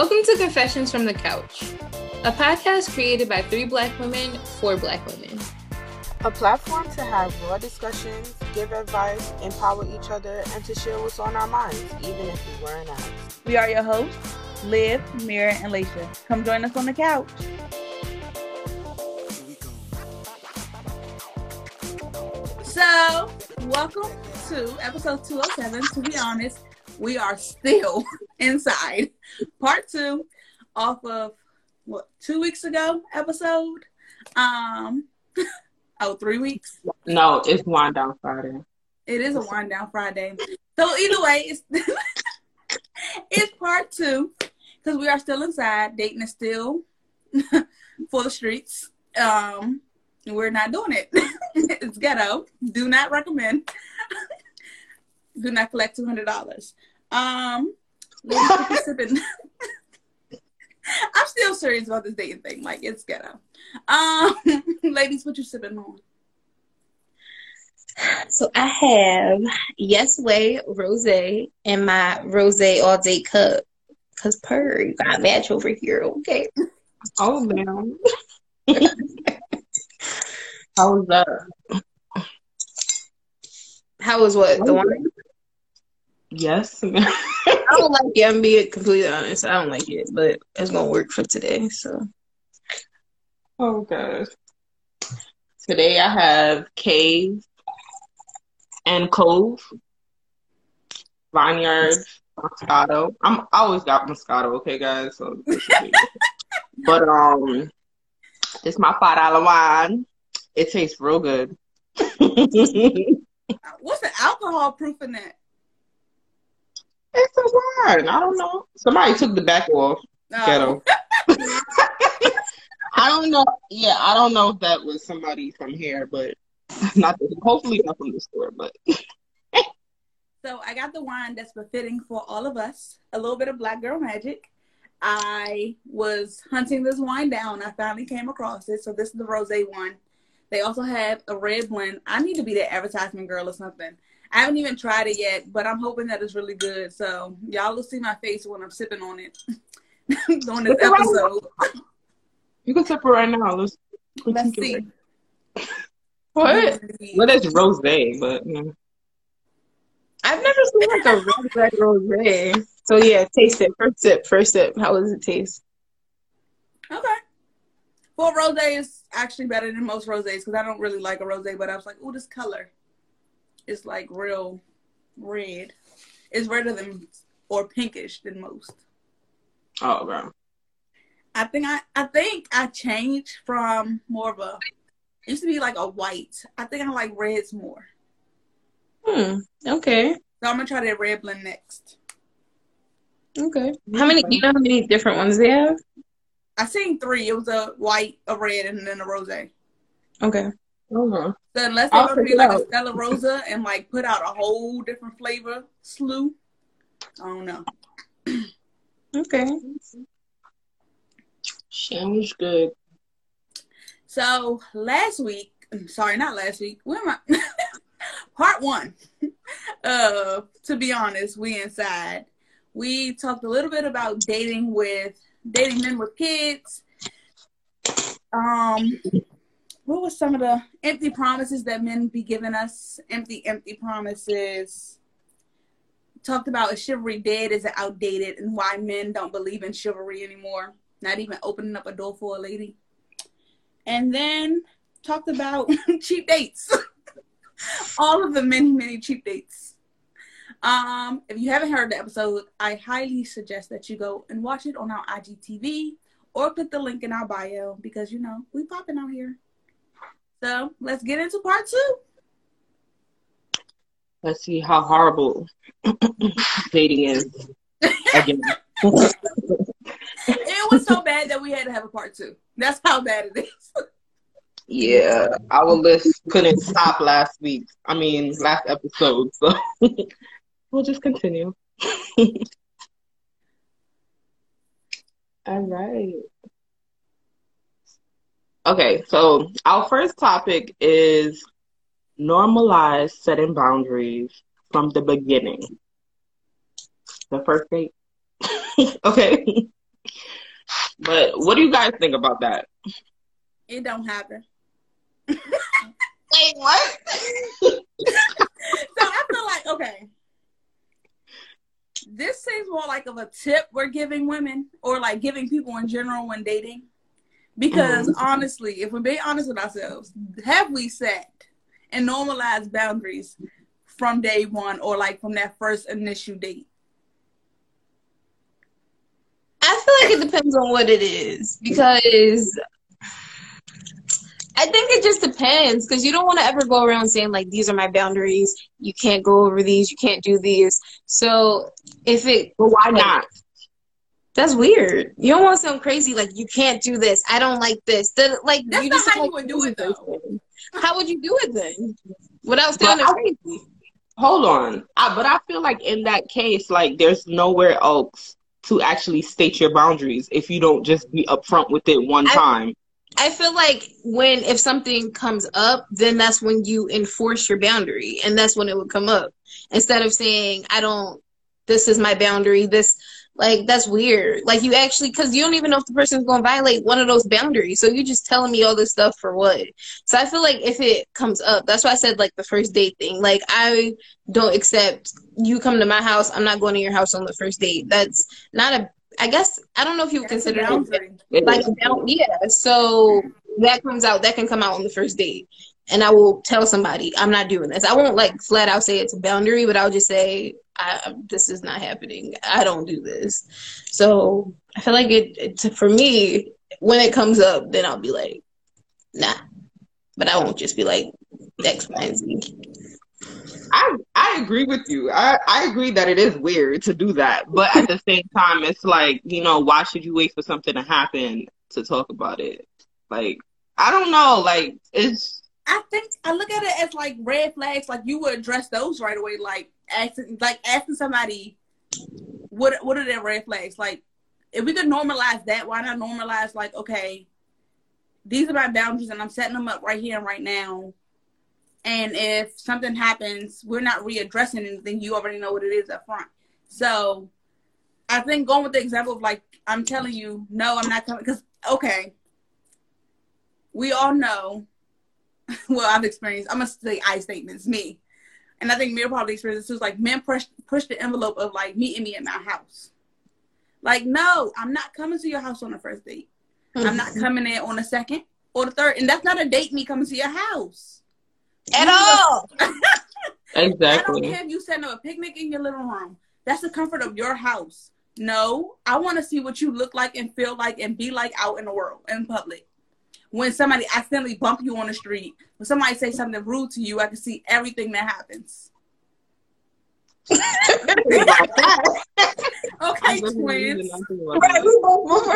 Welcome to Confessions from the Couch, a podcast created by three black women for black women. A platform to have raw discussions, give advice, empower each other, and to share what's on our minds, even if we weren't asked. We are your hosts, Liv, Mira, and Laisha. Come join us on the couch. So, welcome to episode 207. To be honest, we are still inside. Part two off of what two weeks ago episode. Um oh three weeks. No, it's wind down Friday. It is a wind down Friday. So either way, it's it's part two because we are still inside. Dating is still for the streets. Um, we're not doing it. it's ghetto. Do not recommend. Do not collect two hundred dollars. Um, sipping. I'm still serious about this dating thing. Like it's ghetto. Um, ladies, what you sipping on? So I have Yes Way Rose in my Rose all day cup. Cause per you got a match over here, okay? Oh man. How was that? How was what the one? Yes. I don't like it. I'm being completely honest. I don't like it, but it's gonna work for today. So. Oh god. Today I have Cave and Cove, Vineyard, Moscato. I'm I always got Moscato, okay, guys. So, but um, it's my five dollar wine. It tastes real good. What's the alcohol proof in that? It's a wine. I don't know. Somebody took the back off. Oh. No. Ghetto. I don't know. Yeah, I don't know if that was somebody from here, but not. Hopefully not from the store, but. So I got the wine that's befitting for all of us. A little bit of Black Girl Magic. I was hunting this wine down. I finally came across it. So this is the rose one. They also have a red blend. I need to be the advertisement girl or something. I haven't even tried it yet, but I'm hoping that it's really good. So y'all will see my face when I'm sipping on it on this episode. You can sip it right now. Let's, Let's see. What? What is rose? But. I've never seen like a red red rose. So yeah, taste it. First sip. First sip. How does it taste? Okay. Well, rose is actually better than most rosés because I don't really like a rosé, but I was like, oh, this color is like real red. It's redder than or pinkish than most. Oh, wow. I think I I think I changed from more of a it used to be like a white. I think I like reds more. Hmm. Okay. So I'm gonna try that red blend next. Okay. How many? You know how many different ones they have? I seen three. It was a white, a red, and then a rose. Okay. Uh-huh. So unless they're gonna be like a Stella Rosa and like put out a whole different flavor slew, I don't know. okay. Sounds good. So last week, sorry, not last week. Where am I? Part one. Uh, to be honest, we inside. We talked a little bit about dating with dating men with kids. Um, what was some of the empty promises that men be giving us? Empty, empty promises. Talked about is chivalry dead? Is it outdated? And why men don't believe in chivalry anymore? Not even opening up a door for a lady. And then talked about cheap dates. All of the many, many cheap dates. Um, if you haven't heard the episode, I highly suggest that you go and watch it on our IGTV or click the link in our bio because you know we popping out here. So let's get into part two. Let's see how horrible dating is again. it was so bad that we had to have a part two. That's how bad it is. yeah, our list couldn't stop last week. I mean, last episode. So we'll just continue. All right. Okay, so our first topic is normalize setting boundaries from the beginning. The first date. okay. But what do you guys think about that? It don't happen. Wait, what? so I feel like okay. This seems more like of a tip we're giving women or like giving people in general when dating. Because Mhm. honestly, if we're being honest with ourselves, have we set and normalized boundaries from day one or like from that first initial date? I feel like it depends on what it is because I think it just depends because you don't want to ever go around saying like these are my boundaries. You can't go over these. You can't do these. So if it, But why not? That's weird. You don't want to sound crazy like you can't do this. I don't like this. That like That's you not just how sound you like would do it, a though. How would you do it then without But sounding I- crazy? Hold on. I, but I feel like in that case, like there's nowhere else to actually state your boundaries if you don't just be upfront with it one I- time. I feel like when if something comes up, then that's when you enforce your boundary, and that's when it would come up. Instead of saying, "I don't," this is my boundary. This, like, that's weird. Like you actually, because you don't even know if the person's going to violate one of those boundaries. So you're just telling me all this stuff for what? So I feel like if it comes up, that's why I said like the first date thing. Like I don't accept you come to my house. I'm not going to your house on the first date. That's not a. I guess I don't know if you would That's consider it like yeah so that comes out that can come out on the first date. And i will tell somebody i'm not doing this. I won't like flat out say it's a boundary but i'll just say I, this is not happening. I don't do this. So i feel like it, it for me when it comes up then i'll be like nah. But i won't just be like x y and z. I I agree with you. I, I agree that it is weird to do that, but at the same time, it's like you know, why should you wait for something to happen to talk about it? Like I don't know. Like it's I think I look at it as like red flags. Like you would address those right away. Like asking, like asking somebody, what what are their red flags? Like if we could normalize that, why not normalize like okay, these are my boundaries and I'm setting them up right here and right now. And if something happens, we're not readdressing anything. You already know what it is up front. So I think going with the example of like I'm telling you, no, I'm not coming because okay, we all know well, I've experienced. I'm gonna say I statements, me, and I think Mir probably experienced this. Was like men push push the envelope of like meeting me at my house. Like, no, I'm not coming to your house on the first date. I'm not mm-hmm. coming in on the second or the third, and that's not a date. Me coming to your house at You all I don't exactly. care if you setting up a picnic in your living room. That's the comfort of your house. No, I want to see what you look like and feel like and be like out in the world, in public. When somebody accidentally bump you on the street, when somebody say something rude to you, I can see everything that happens. Okay, twins. right we both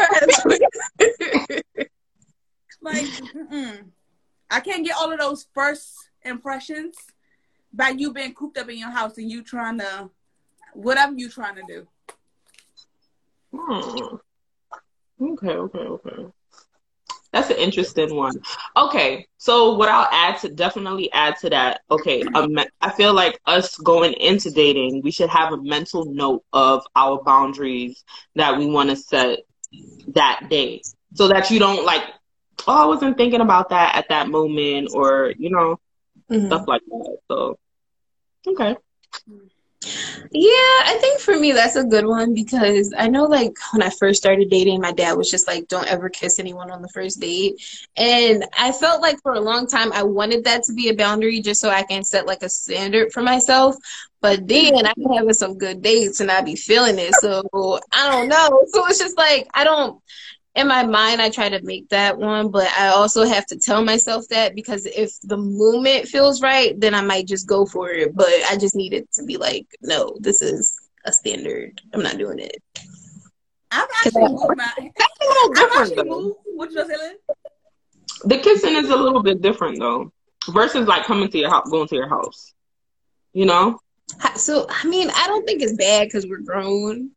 Like, mm-mm. I can't get all of those first impressions by you being cooped up in your house and you trying to, whatever you trying to do. Hmm. Okay, okay, okay. That's an interesting one. Okay, so what I'll add to definitely add to that. Okay, me- I feel like us going into dating, we should have a mental note of our boundaries that we want to set that day, so that you don't like, oh, I wasn't thinking about that at that moment, or you know, Mhm. stuff like that. So, okay. Yeah, I think for me that's a good one because I know like when I first started dating, my dad was just like, "Don't ever kiss anyone on the first date," and I felt like for a long time I wanted that to be a boundary just so I can set like a standard for myself. But then been having some good dates and I be feeling it, so I don't know. So it's just like I don't. In my mind, I try to make that one, but I also have to tell myself that because if the moment feels right, then I might just go for it. But I just need it to be like, no, this is a standard. I'm not doing it. I've actually moved my. That's a little different moved. What you say, The kissing is a little bit different though, versus like coming to your house, going to your house. You know. So, I mean, I don't think it's bad because we're grown,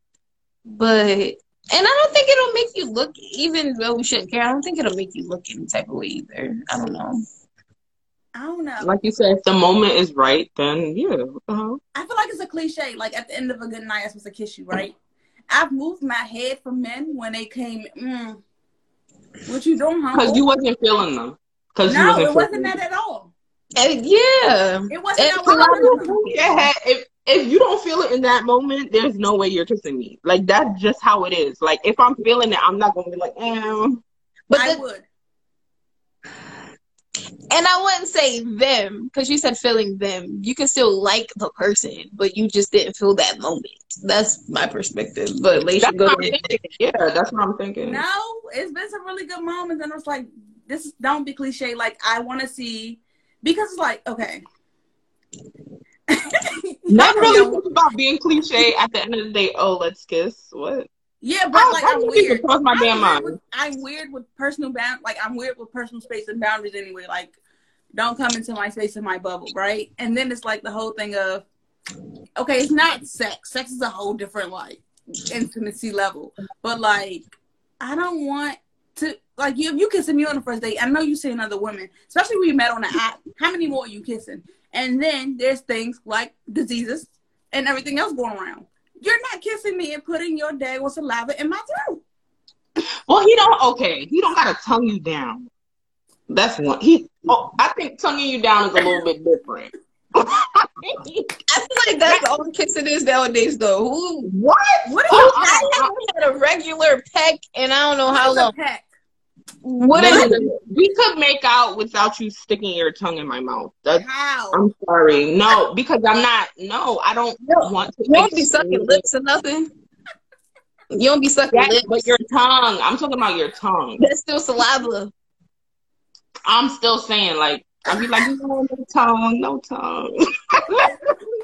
but and I don't think it'll make you look, even though we shouldn't care. I don't think it'll make you look any type of way either. I don't know. I don't know. Like you said, if the moment is right, then yeah. what the hell? I feel like it's a cliche. Like at the end of a good night, I'm supposed to kiss you, right? I've moved my head for men when they came. Mm, what you doing, huh? Because you wasn't feeling them. Because no, you wasn't it wasn't feeling that at all. And yeah. It wasn't And that what I was them. doing. Yeah, if if you don't feel it in that moment, there's no way you're kissing me. Like that's just how it is. Like if I'm feeling it, I'm not gonna be like, eh. But I the- would. and I wouldn't say them because you said feeling them. You can still like the person, but you just didn't feel that moment. That's my perspective. But Leisha, That's go ahead. Yeah, that's what I'm thinking. No, it's been some really good moments, and it's like this. Don't be cliche. Like I want to see because it's like okay. Not really about being cliche. At the end of the day, oh, let's kiss. What? Yeah, but I- like I I'm weird. cross my I'm damn weird mind. with- I'm weird with personal bound. Like I'm weird with personal space and boundaries anyway. Like don't come into my space and my bubble, right? And then it's like the whole thing of okay, it's not sex. Sex is a whole different like intimacy level. But like I don't want to like you. If you kissing me on the first date, I know you seeing other women, especially when you met on the app. How many more are you kissing? And then there's things like diseases and everything else going around. You're not kissing me and putting your daggone saliva in my throat. Well, he don't. Okay, he don't gotta tongue you down. That's one. He. Oh, I think tonguing you down is a little bit different. I feel like that's all the kissing is nowadays, though. Who? what? What is Oh, a peck? I haven't had a regular peck, and I don't know how What is a long. peck? What is it? We could make out without you sticking your tongue in my mouth. That's, How? I'm sorry. No, because I'm not. No, I don't No, want to. You don't be sucking experience- lips or nothing. You don't be sucking Yes, lips. but your tongue. I'm talking about your tongue. That's still saliva. I'm still saying like I'd be like, no, no tongue, no tongue.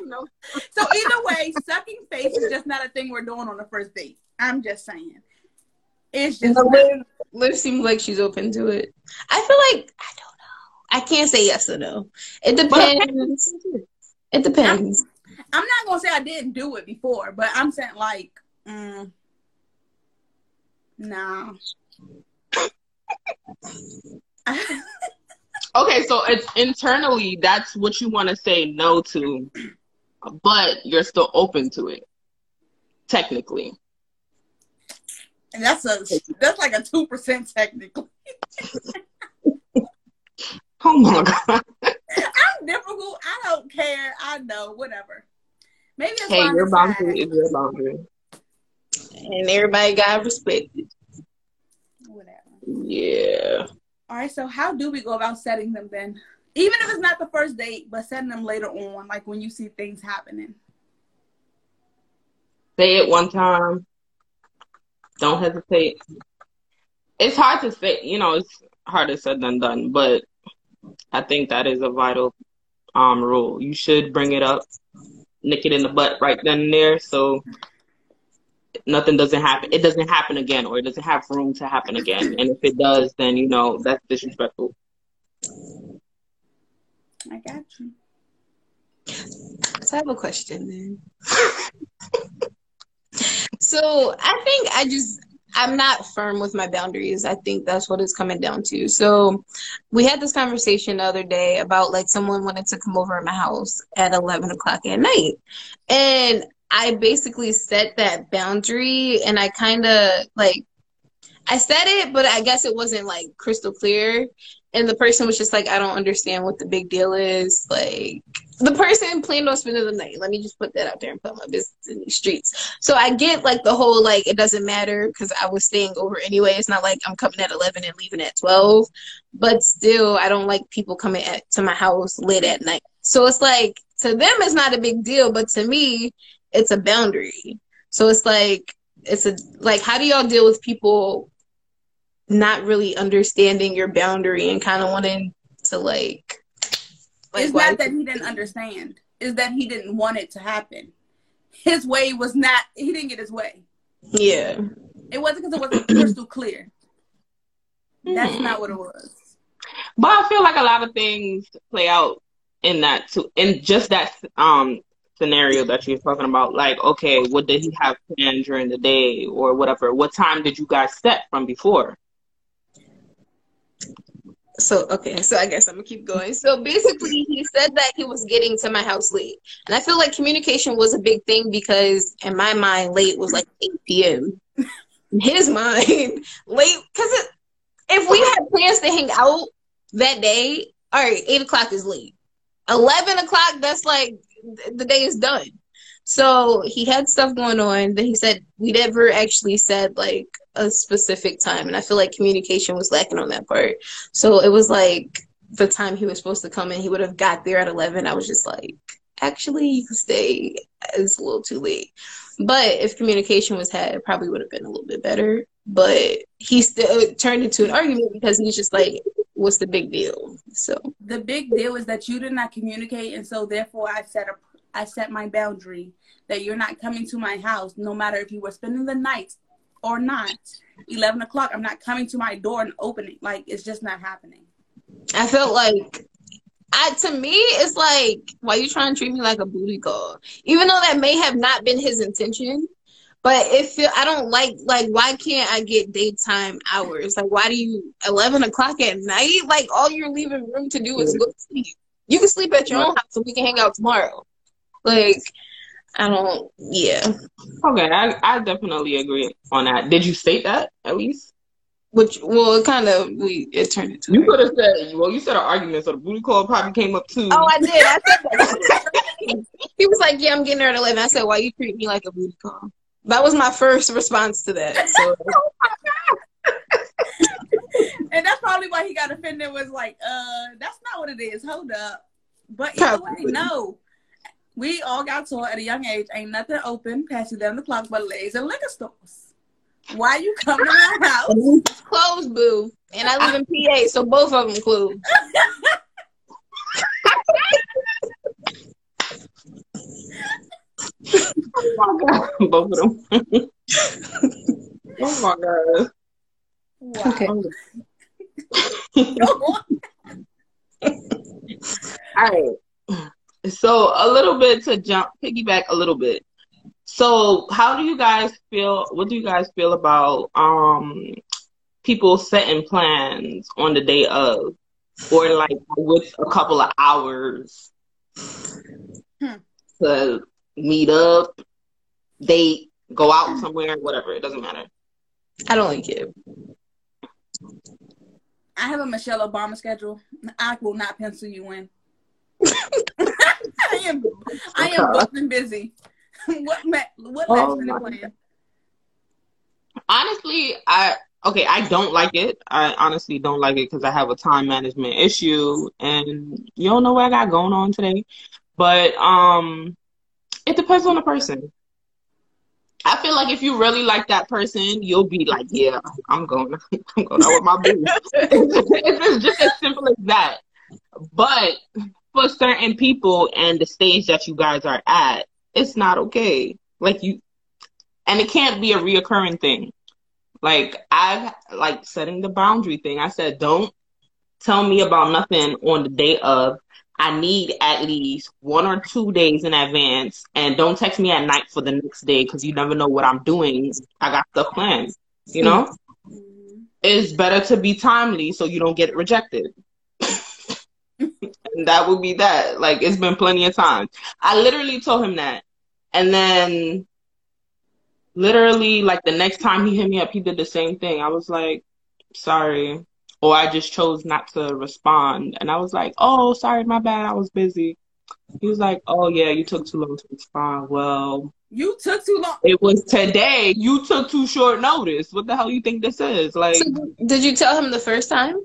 no. So either way, sucking face is just not a thing we're doing on the first date. I'm just saying. It's just not. Liv, Liv seems like she's open to it. I feel like I don't know. I can't say yes or no. It depends. It depends. I'm not gonna say I didn't do it before, but I'm saying like, mm, nah. Okay, so it's internally that's what you want to say no to, but you're still open to it. Technically. And that's a that's like a two percent technically. Oh my god. I'm difficult. I don't care. I know. Whatever. Maybe that's Hey, why I'm your inside. boundary is your boundary. And everybody got respected. Whatever. Yeah. All right. So how do we go about setting them then? Even if it's not the first date, but setting them later on, like when you see things happening. Say it one time. Don't hesitate. It's hard to say, you know, it's harder said than done, but I think that is a vital um rule. You should bring it up, nick it in the butt right then and there, so nothing doesn't happen. It doesn't happen again, or it doesn't have room to happen again. And if it does, then you know that's disrespectful. I got you. So I have a question then. so I think I just I'm not firm with my boundaries. I think that's what it's coming down to. So we had this conversation the other day about like someone wanted to come over at my house at eleven o'clock at night. And I basically set that boundary and I kinda like I said it, but I guess it wasn't like crystal clear. And the person was just like, I don't understand what the big deal is. Like, the person planned on spending the night. Let me just put that out there and put my business in the streets. So I get like the whole like it doesn't matter because I was staying over anyway. It's not like I'm coming at eleven and leaving at twelve. But still, I don't like people coming at, to my house late at night. So it's like to them it's not a big deal, but to me it's a boundary. So it's like it's a like how do y'all deal with people not really understanding your boundary and kind of wanting to like like it's why- not that he didn't understand. Is that he didn't want it to happen. His way was not. He didn't get his way. yeah It wasn't because it wasn't crystal clear. That's not what it was. But I feel like a lot of things play out in that too, in just that um scenario that you're talking about. Like, okay, what did he have planned during the day or whatever? What time did you guys set from before? So okay, so I guess I'm gonna keep going. So basically, he said that he was getting to my house late, and I feel like communication was a big thing because in my mind, late was like 8 p.m. In his mind, late because if we had plans to hang out that day, all right, eight o'clock is late. Eleven o'clock, that's like the day is done. So he had stuff going on. Then he said we never actually said like a specific time, and I feel like communication was lacking on that part. So it was like the time he was supposed to come in, he would have got there at eleven. I was just like, actually, you can stay. It's a little too late. But if communication was had, it probably would have been a little bit better. But he still turned into an argument because he's just like, what's the big deal? So the big deal is that you did not communicate, and so therefore I set a I set my boundary that you're not coming to my house, no matter if you were spending the night or not. Eleven o'clock, I'm not coming to my door and opening. Like it's just not happening. I felt like I to me it's like why are you trying to treat me like a booty call? Even though that may have not been his intention. But if I don't like like why can't I get daytime hours? Like why do you eleven o'clock at night? Like all you're leaving room to do is go to sleep. You can sleep at your own house so we can hang out tomorrow. Like I don't yeah. Okay, I, I definitely agree on that. Did you state that at least? Which well, it kind of we it turned into. You could have said well, you said an argument, so the booty call probably came up too. Oh, I did. I said that. he was like, "Yeah, I'm getting there at 11. I said, "Why you treat me like a booty call?" That was my first response to that. So. and that's probably why he got offended. Was like, "Uh, that's not what it is. Hold up." But either way, no. We all got taught at a young age, ain't nothing open past 11 o'clock but lays and liquor stores. Why you coming to my house? It's closed, boo. And I live in PA, so both of them closed. oh my god, both of them. oh my god. Wow. Okay. All right. So a little bit to jump piggyback a little bit. So, how do you guys feel? What do you guys feel about um people setting plans on the day of, or like with a couple of hours hmm. to meet up, date, go out somewhere, whatever. It doesn't matter. I don't like it. I have a Michelle Obama schedule. I will not pencil you in. I am I am booked and busy. what ma- what oh, plan? Honestly, I okay, I don't like it. I honestly don't like it because I have a time management issue, and you don't know what I got going on today. But um, it depends on the person. I feel like if you really like that person, you'll be like, yeah, I'm going, I'm going out with my boo. it's just as simple as that. But for certain people and the stage that you guys are at, it's not okay. Like you, and it can't be a reoccurring thing. Like I've like setting the boundary thing. I said, don't tell me about nothing on the day of. I need at least one or two days in advance, and don't text me at night for the next day because you never know what I'm doing. I got stuff planned. You know, mm-hmm. it's better to be timely so you don't get rejected. That would be that. Like it's been plenty of times. I literally told him that, and then literally like the next time he hit me up, he did the same thing. I was like, sorry, or I just chose not to respond, and I was like, oh, sorry, my bad, I was busy. He was like, oh yeah, you took too long to respond. Well. You took too long. It was today. You took too short notice. What the hell you think this is? Like, so did you tell him the first time?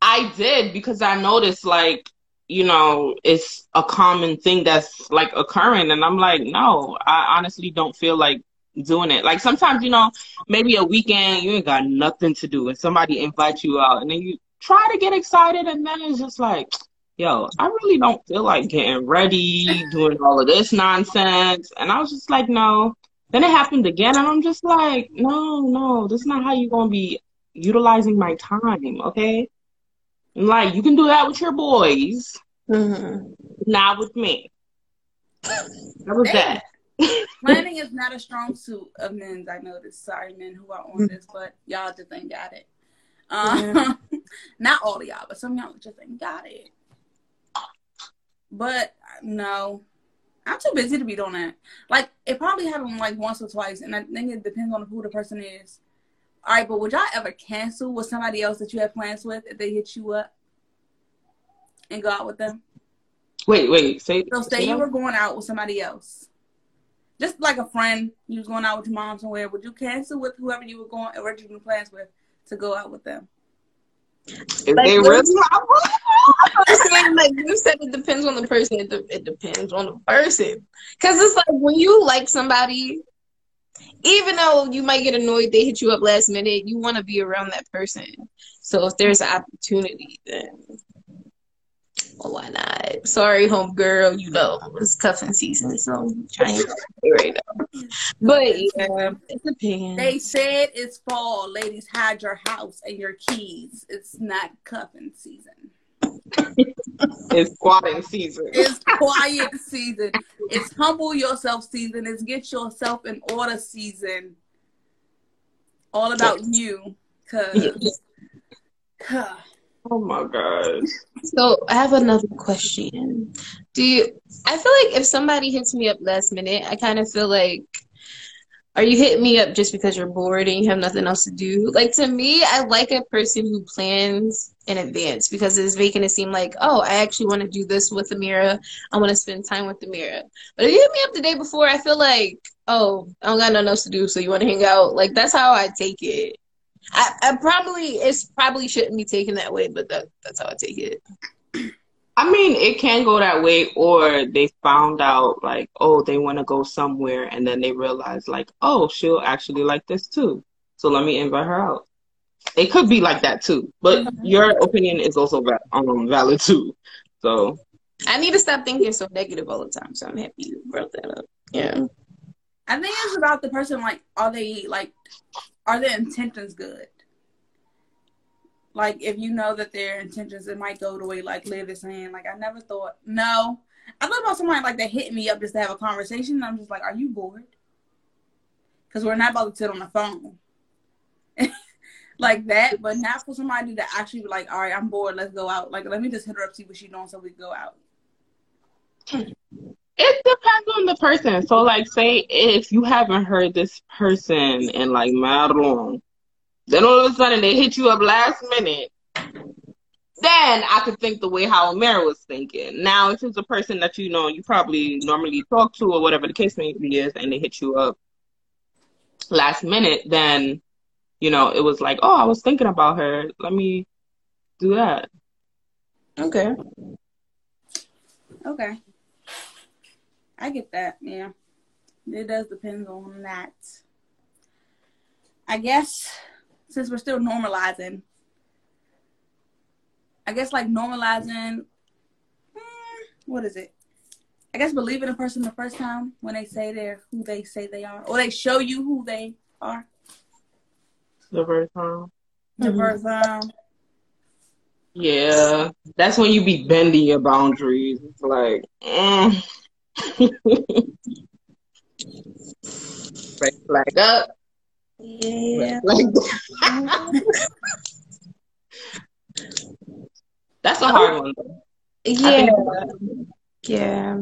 I did because I noticed like you know it's a common thing that's like occurring. And I'm like no I honestly don't feel like doing it. Like sometimes you know maybe a weekend you ain't got nothing to do and somebody invites you out and then you try to get excited and then it's just like yo I really don't feel like getting ready doing all of this nonsense. And I was just like no. Then it happened again and I'm just like no no this is not how you're gonna be utilizing my time okay like you can do that with your boys, mm-hmm. not with me. That was that. Planning is not a strong suit of men's. I noticed. Sorry, men who are on this, but y'all just ain't got it. Um, Not all of y'all, but some of y'all just ain't got it. But no, I'm too busy to be doing that. Like it probably happened like once or twice, and I think it depends on who the person is. All right, but would y'all ever cancel with somebody else that you had plans with if they hit you up and go out with them? Wait, wait. Say So say you were going out with somebody else, just like a friend. You was going out with your mom somewhere. Would you cancel with whoever you were going original plans with to go out with them? If Like, they really I'm saying, like you said, it depends on the person. It, de- it depends on the person. Because it's like when you like somebody, even though you might get annoyed they hit you up last minute, you want to be around that person. So if there's an opportunity, then well, why not? Sorry, home girl, you know it's cuffing season, so I'm trying to right now. But yeah, it depends. They said it's fall. Ladies, hide your house and your keys. It's not cuffing season. It's quiet season. It's quiet season. It's humble yourself season. It's get yourself in order season. All about you. Cause, Oh my gosh. So I have another question. Do you I feel like if somebody hits me up last minute, I kind of feel like are you hitting me up just because you're bored and you have nothing else to do? Like to me, I like a person who plans in advance because it's making it seem like, oh, I actually want to do this with Amira. I want to spend time with Amira. But if you hit me up the day before, I feel like, oh, I don't got nothing else to do, so you want to hang out. Like that's how I take it. I, I probably it's probably shouldn't be taken that way, but that that's how I take it. I mean, it can go that way, or they found out like, oh, they want to go somewhere, and then they realize like, oh, she'll actually like this too. So let me invite her out. It could be like that too, but your opinion is also va- um, valid too. So I need to stop thinking so negative all the time. So I'm happy you brought that up. Yeah. I think it's about the person. Like, are they like, are their intentions good? Like, if you know that their intentions, it might go the way like Liv is saying. Like, I never thought. No, I thought about somebody like that hit me up just to have a conversation. And I'm just like, are you bored? Because we're not about to sit on the phone. like that, but not for somebody to actually like, all right, I'm bored, let's go out. Like, let me just hit her up, see what she's doing, so we go out. it depends on the person. So like, say if you haven't heard this person in like mad long, then all of a sudden they hit you up last minute. Then I could think the way how Amara was thinking. Now, if it's a person that you know you probably normally talk to or whatever the case may be is, and they hit you up last minute, then you know it was like, oh, I was thinking about her. Let me do that. Okay. Okay. I get that, yeah. It does depend on that. I guess since we're still normalizing, I guess like normalizing, hmm, what is it? I guess believing a person the first time when they say they're who they say they are, or they show you who they are The first time. the Mhm. first time. Yeah, that's when you be bending your boundaries. It's like, mm. red flag up, Yeah. red flag down. That's a hard one. Though. Yeah. think- Yeah.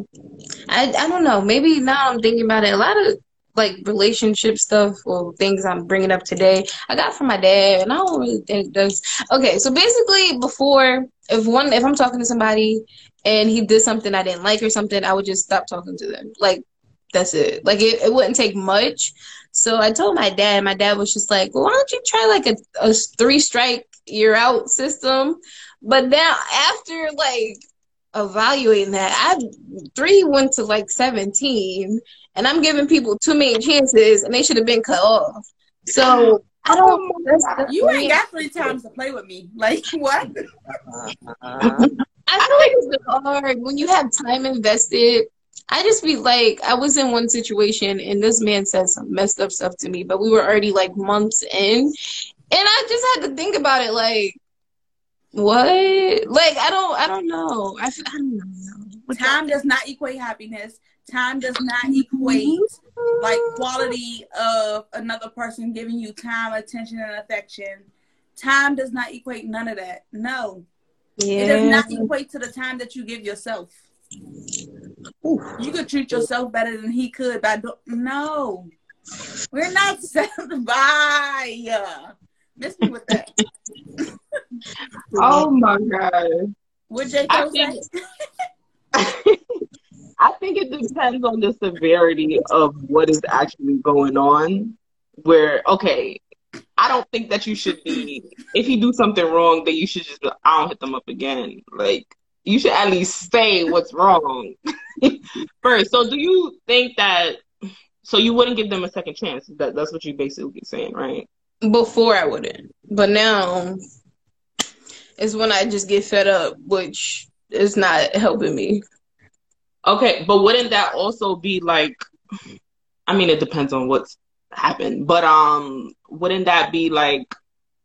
I I don't know. Maybe now I'm thinking about it. A lot of like relationship stuff or things I'm bringing up today, I got from my dad, and I don't really think that's okay. So basically, before if one if I'm talking to somebody and he did something I didn't like or something, I would just stop talking to them. Like that's it. Like it, it wouldn't take much. So I told my dad. My dad was just like, well, "Why don't you try like a, a three strike you're out system?" But now after like evaluating that, I three went to like seventeen, and I'm giving people too many chances, and they should have been cut off. So I don't. You ain't got three times to play with me. Like what? I feel like it's hard when you have time invested. I just be like, I was in one situation and this man said some messed up stuff to me, but we were already like months in, and I just had to think about it. Like, what? Like, I don't, I don't know. I, I don't know. Time does not equate happiness. Time does not mm-hmm. equate like quality of another person giving you time, attention, and affection. time does not equate none of that. No. Yeah. It does not equate to the time that you give yourself. You could treat yourself better than he could by do- no. We're not set by. Miss me with that. Oh my god. What J. I Cole say? think- I think it depends on the severity of what is actually going on. Where okay, I don't think that you should be. If you do something wrong, then you should just. be, I don't hit them up again. Like you should at least say what's wrong first. So do you think that? So you wouldn't give them a second chance? That that's what you basically saying, right? Before I wouldn't, but now it's when I just get fed up, which is not helping me. Okay, but wouldn't that also be like? I mean, it depends on what's happened, but um, wouldn't that be like,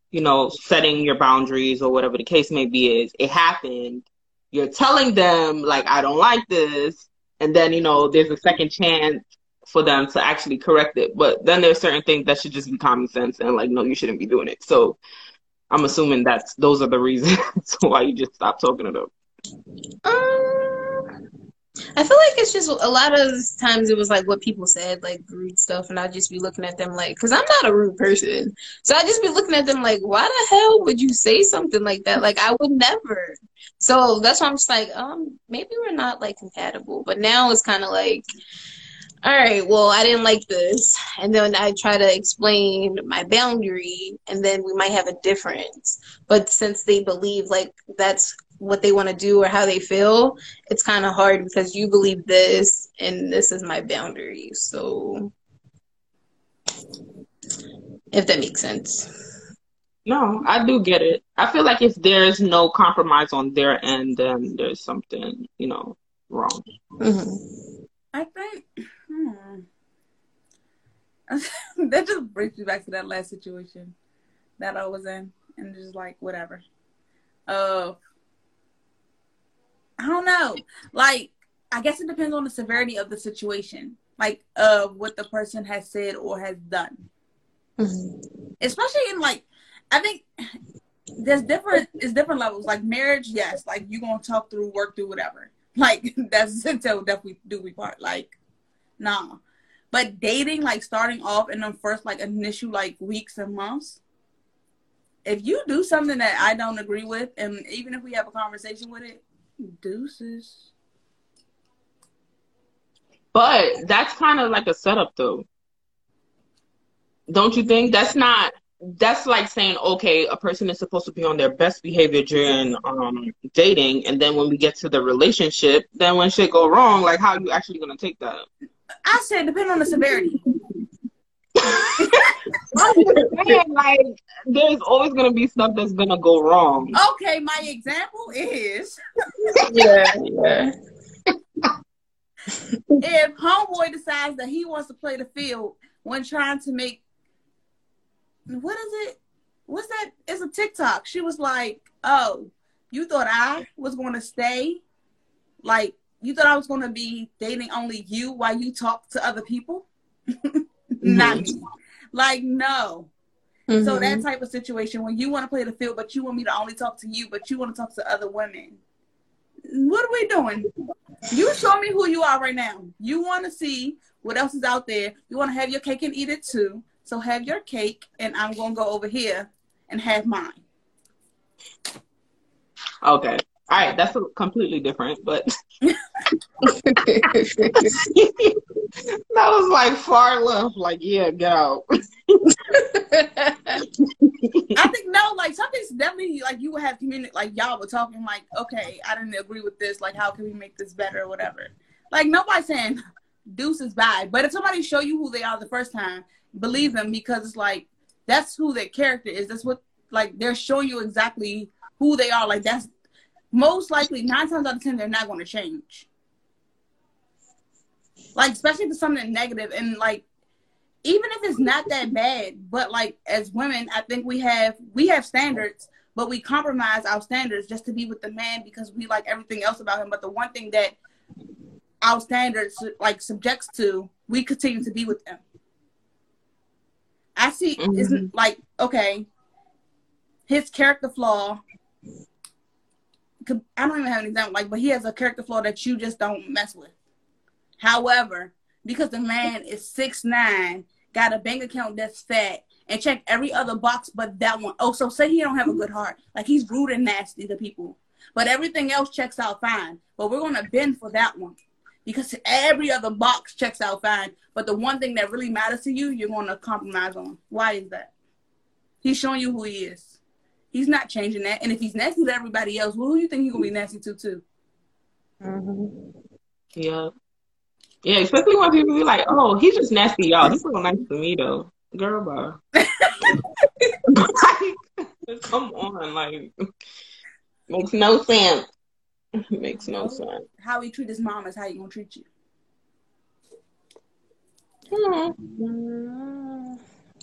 you know, setting your boundaries or whatever the case may be? Is it happened? You're telling them like, I don't like this, and then you know, there's a second chance for them to actually correct it. But then there's certain things that should just be common sense and like, no, you shouldn't be doing it. So I'm assuming that's those are the reasons why you just stopped talking to them. Um, I feel like it's just a lot of times it was like what people said, like rude stuff, and I'd just be looking at them like, because I'm not a rude person, so I'd just be looking at them like, why the hell would you say something like that? Like I would never. So that's why I'm just like, um, maybe we're not like compatible. But now it's kind of like, all right, well, I didn't like this, and then I try to explain my boundary, and then we might have a difference. But since they believe like that's what they want to do or how they feel, it's kind of hard because you believe this and this is my boundary. So, if that makes sense. No, I do get it. I feel like if there's no compromise on their end, then there's something, you know, wrong. hmm I think hmm. that just brings me back to that last situation that I was in, and just like whatever. Uh, I don't know. Like, I guess it depends on the severity of the situation, like of what the person has said or has done. hmm Especially in like, I think there's different. It's different levels. Like marriage, yes. Like you gonna talk through, work through, whatever. Like that's until death we do we part. Like, nah. But dating, like starting off in the first like initial like weeks and months, if you do something that I don't agree with, and even if we have a conversation with it, deuces. But that's kind of like a setup, though. Don't you think? That's not. That's like saying, okay, a person is supposed to be on their best behavior during um dating, and then when we get to the relationship, then when shit go wrong, like how you actually gonna take that? I said depending on the severity. Saying, like, there's always gonna be stuff that's gonna go wrong. Okay, my example is Yeah, yeah. if homeboy decides that he wants to play the field when trying to make what is it? What's that? It's a TikTok. She was like, "Oh, you thought I was going to stay? Like you thought I was going to be dating only you while you talk to other people? Not me. Like no." So Mhm. that type of situation when you want to play the field, but you want me to only talk to you, but you want to talk to other women. What are we doing? You show me who you are right now. You want to see what else is out there. You want to have your cake and eat it too. So have your cake, and I'm gonna go over here and have mine. Okay, all right, that's a completely different, but that was like far left. Like, yeah, get out. I think no, like something's definitely like you would have community, like y'all were talking, like okay, I didn't agree with this. Like, how can we make this better or whatever? Like nobody's saying deuces bye, but if somebody show you who they are the first time, believe them because it's like that's who their character is. That's what like they're showing you exactly who they are. Like that's most likely nine times out of ten they're not going to change. Like especially if it's something negative and like even if it's not that bad, but like as women, I think we have we have standards, but we compromise our standards just to be with the man because we like everything else about him. But the one thing that our standards like subjects to, we continue to be with them. I see Mhm. isn't like okay. his character flaw. I don't even have an example, like, but he has a character flaw that you just don't mess with. However, because the man is six nine, got a bank account that's fat, and check every other box but that one. Oh, so say he don't have a good heart, like he's rude and nasty to people, but everything else checks out fine. But we're gonna bend for that one because every other box checks out fine. But the one thing that really matters to you, you're gonna compromise on. Why is that? He's showing you who he is. He's not changing that. And if he's nasty to everybody else, well, who do you think he's gonna be nasty to too? Mm-hmm. Yeah. Yeah, especially when people be like, "Oh, he's just nasty, y'all. He's so nice to me, though." Girl, bye. like, come on, like, makes no sense. makes no sense. How he treat his mom is how he gonna treat you. Hmm.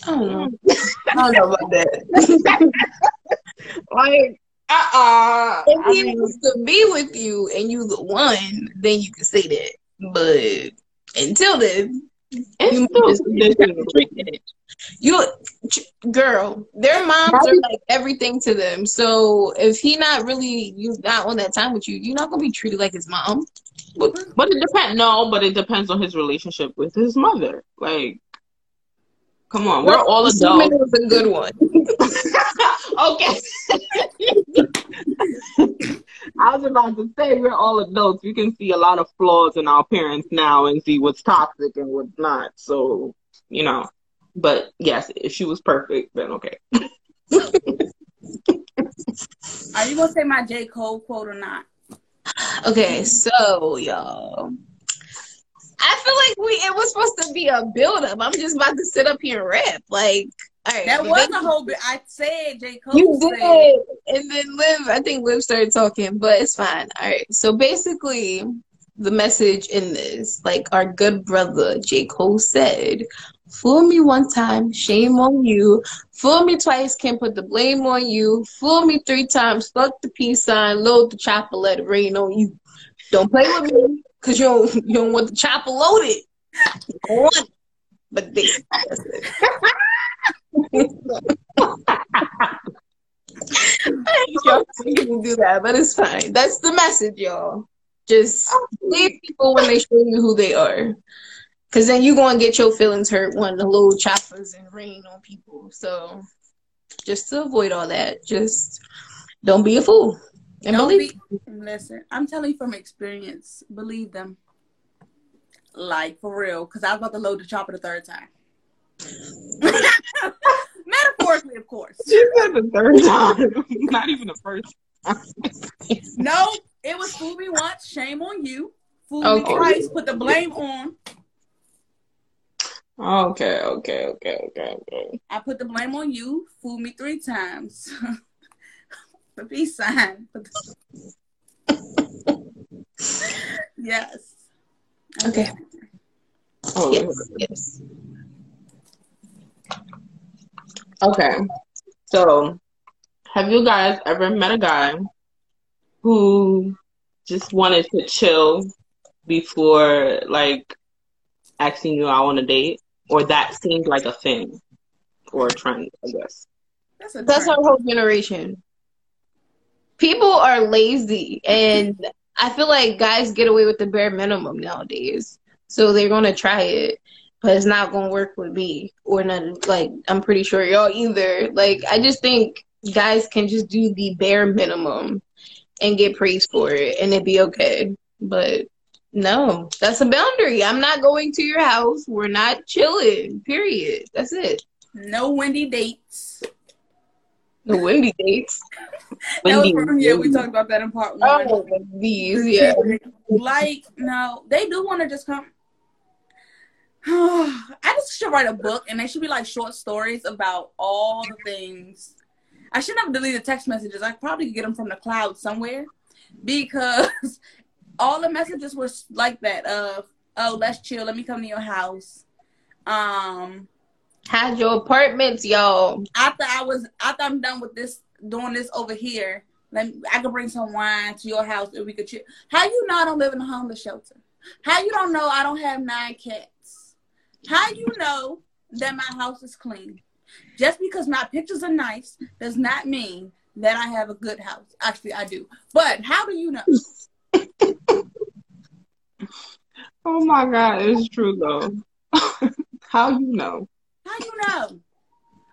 I don't know. I don't know about that. like, uh uh If he I mean, wants to be with you and you the one, then you can say that. But until then, you just it. You, girl, their moms are like everything to them. So if he not really, you not on that time with you, you're not gonna be treated like his mom. But, but it depends. No, but it depends on his relationship with his mother. Like, come on, we're all adults. It was a good one. okay. I was about to say we're all adults. We can see a lot of flaws in our parents now and see what's toxic and what's not. So, you know. But yes, if she was perfect, then okay. Are you gonna say my J. Cole quote or not? Okay, so y'all. I feel like we it was supposed to be a build up. I'm just about to sit up here and rap. Like all right, that was a whole bit. I said J. Cole. You did, said. and then Liv. I think Liv started talking, but it's fine. All right. So basically, the message in this, like our good brother J. Cole said, "Fool me one time, shame on you. Fool me twice, can't put the blame on you. Fool me three times, fuck the peace sign. Load the chopper, let it rain on you. Don't play with me, cause you don't you don't want the chopper loaded. You want it. But it." y'all can do that, but it's fine. That's the message, y'all. Just leave people when they show you who they are. Cause then you gonna get your feelings hurt when the little choppers and rain on people. So just to avoid all that, just don't be a fool. And don't believe be, listen, I'm telling you from experience, believe them. Like for real. Cause I was about to load the chopper the third time. Metaphorically, of course. She said the third time, not even the first no, it was fool me once, shame on you. Fool okay. me twice, put the blame on. Okay, okay, okay, okay, okay. I put the blame on you. Fool me three times. the peace sign. yes. Okay. Oh, yes. Yes. Okay. So, have you guys ever met a guy who just wanted to chill before like asking you out on a date? Or that seemed like a thing or a trend, I guess. That's, That's our whole generation. People are lazy and I feel like guys get away with the bare minimum nowadays. So they're gonna try it but it's not gonna work with me or none. Like I'm pretty sure y'all either. Like I just think guys can just do the bare minimum and get praised for it, and it'd be okay. But no, that's a boundary. I'm not going to your house. We're not chilling. Period. That's it. No windy dates. The windy dates. Windy. From, yeah, we talked about that in part one. Oh, these, yeah. Like, no, they do want to just come I just should write a book and they should be like short stories about all the things. I shouldn't have deleted text messages. I probably could get them from the cloud somewhere because all the messages were like that of, oh, let's chill. Let me come to your house. Um, had your apartments, y'all. After I was, after I'm done with this, doing this over here, let me, I could bring some wine to your house and we could chill. How you know I don't live in a homeless shelter? How you don't know I don't have nine cats? How you know that my house is clean? Just because my pictures are nice does not mean that I have a good house. Actually, I do. But how do you know? oh my God, it's true though. how you know? How you know?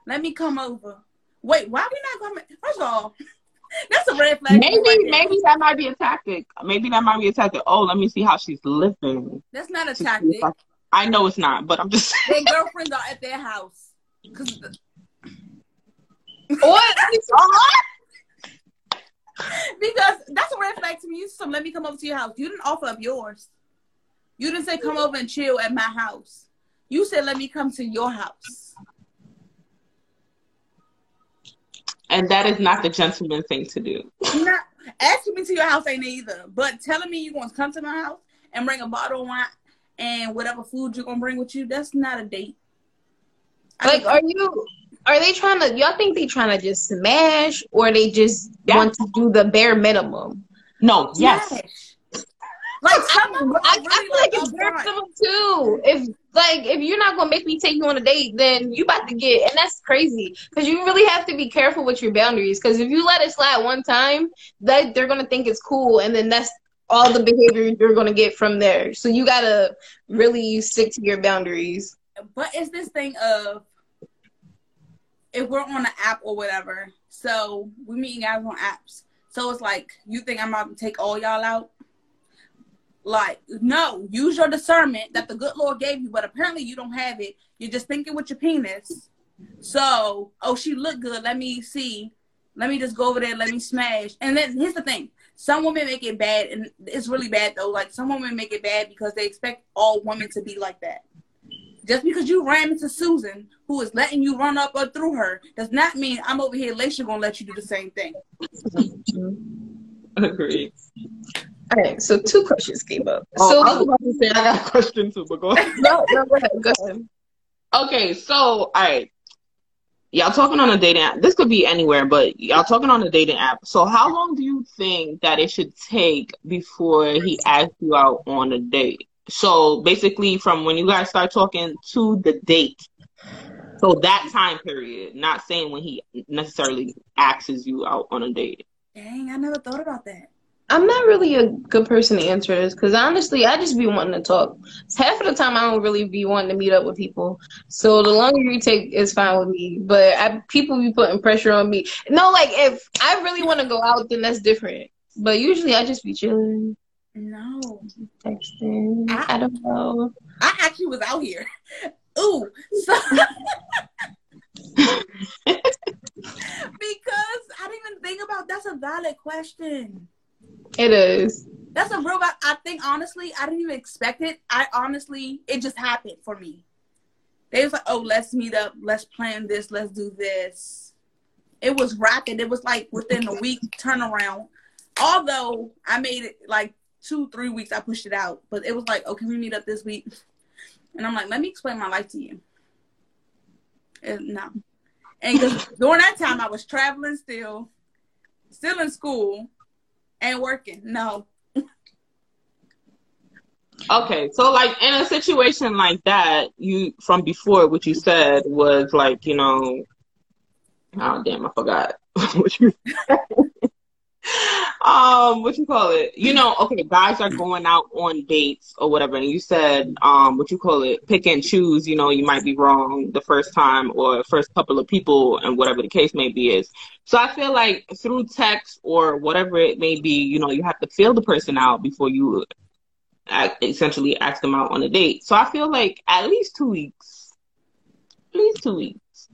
Let me come over. Wait, why we not coming? First of all, that's a red flag. Maybe, right maybe that might be a tactic. Maybe that might be a tactic. Oh, let me see how she's living. That's not a to tactic. I- I know it's not, but I'm just Their girlfriends are at their house. 'Cause the- What? because that's a red flag to me. You said, let me come over to your house. You didn't offer up yours. You didn't say come over and chill at my house. You said let me come to your house. And that is not the gentleman thing to do. Not asking me to your house ain't either. But telling me you're going to come to my house and bring a bottle of wine and whatever food you're gonna bring with you, that's not a date. I Like, are you? Are they trying to? Y'all think they trying to just smash, or they just Yeah. want to do the bare minimum? No, yes. Smash. Like some of them are I, I really feel like like it's bare upfront. minimum too. If like if you're not gonna make me take you on a date, then you about to get, and that's crazy because you really have to be careful with your boundaries. Because if you let it slide one time, that they're gonna think it's cool, and then that's all the behavior you're gonna get from there. So you gotta really stick to your boundaries. But it's this thing of if we're on an app or whatever, so we meeting guys on apps. So it's like you think I'm about to take all y'all out. Like, no, use your discernment that the good Lord gave you, but apparently you don't have it. You're just thinking with your penis. So, oh, she looked good. Let me see. Let me just go over there. Let me smash. And then here's the thing: some women make it bad, and it's really bad though. Like some women make it bad because they expect all women to be like that. Just because you ran into Susan, who is letting you run up or through her, does not mean I'm over here, Laisha, gonna let you do the same thing. Agreed. All right, so two questions came up. Oh, so I was about to say I got a question too, but go ahead. no, no, go ahead, go ahead. Okay, so all right. Y'all talking on a dating app. This could be anywhere, but y'all talking on a dating app. So how long do you think that it should take before he asks you out on a date? So basically from when you guys start talking to the date. So that time period, not saying when he necessarily asks you out on a date. Dang, I never thought about that. I'm not really a good person to answer this because honestly, I just be wanting to talk. Half of the time, I don't really be wanting to meet up with people. So the longer you take is fine with me. But I, people be putting pressure on me. No, like if I really want to go out, then that's different. But usually, I just be chilling, No, texting. I don't know. I actually was out here. Ooh, so because I didn't even think about that's a valid question. It is. That's a real. val- I think honestly, I didn't even expect it. I honestly, it just happened for me. They was like, "Oh, let's meet up. Let's plan this. Let's do this." It was rapid. It was like within a week turnaround. Although I made it like two, three weeks, I pushed it out. But it was like, "Oh, can we meet up this week?" And I'm like, "Let me explain my life to you." And no, and because during that time I was traveling still, still in school, and working. No, Okay, so like in a situation like that, you from before what you said was like, you know, oh damn, I forgot what you um what you call it? You know, okay, guys are going out on dates or whatever, and you said um what you call it, pick and choose. You know, you might be wrong the first time or first couple of people, and whatever the case may be is. So I feel like through text or whatever it may be, you know, you have to feel the person out before you essentially ask them out on a date. So I feel like at least two weeks, at least two weeks,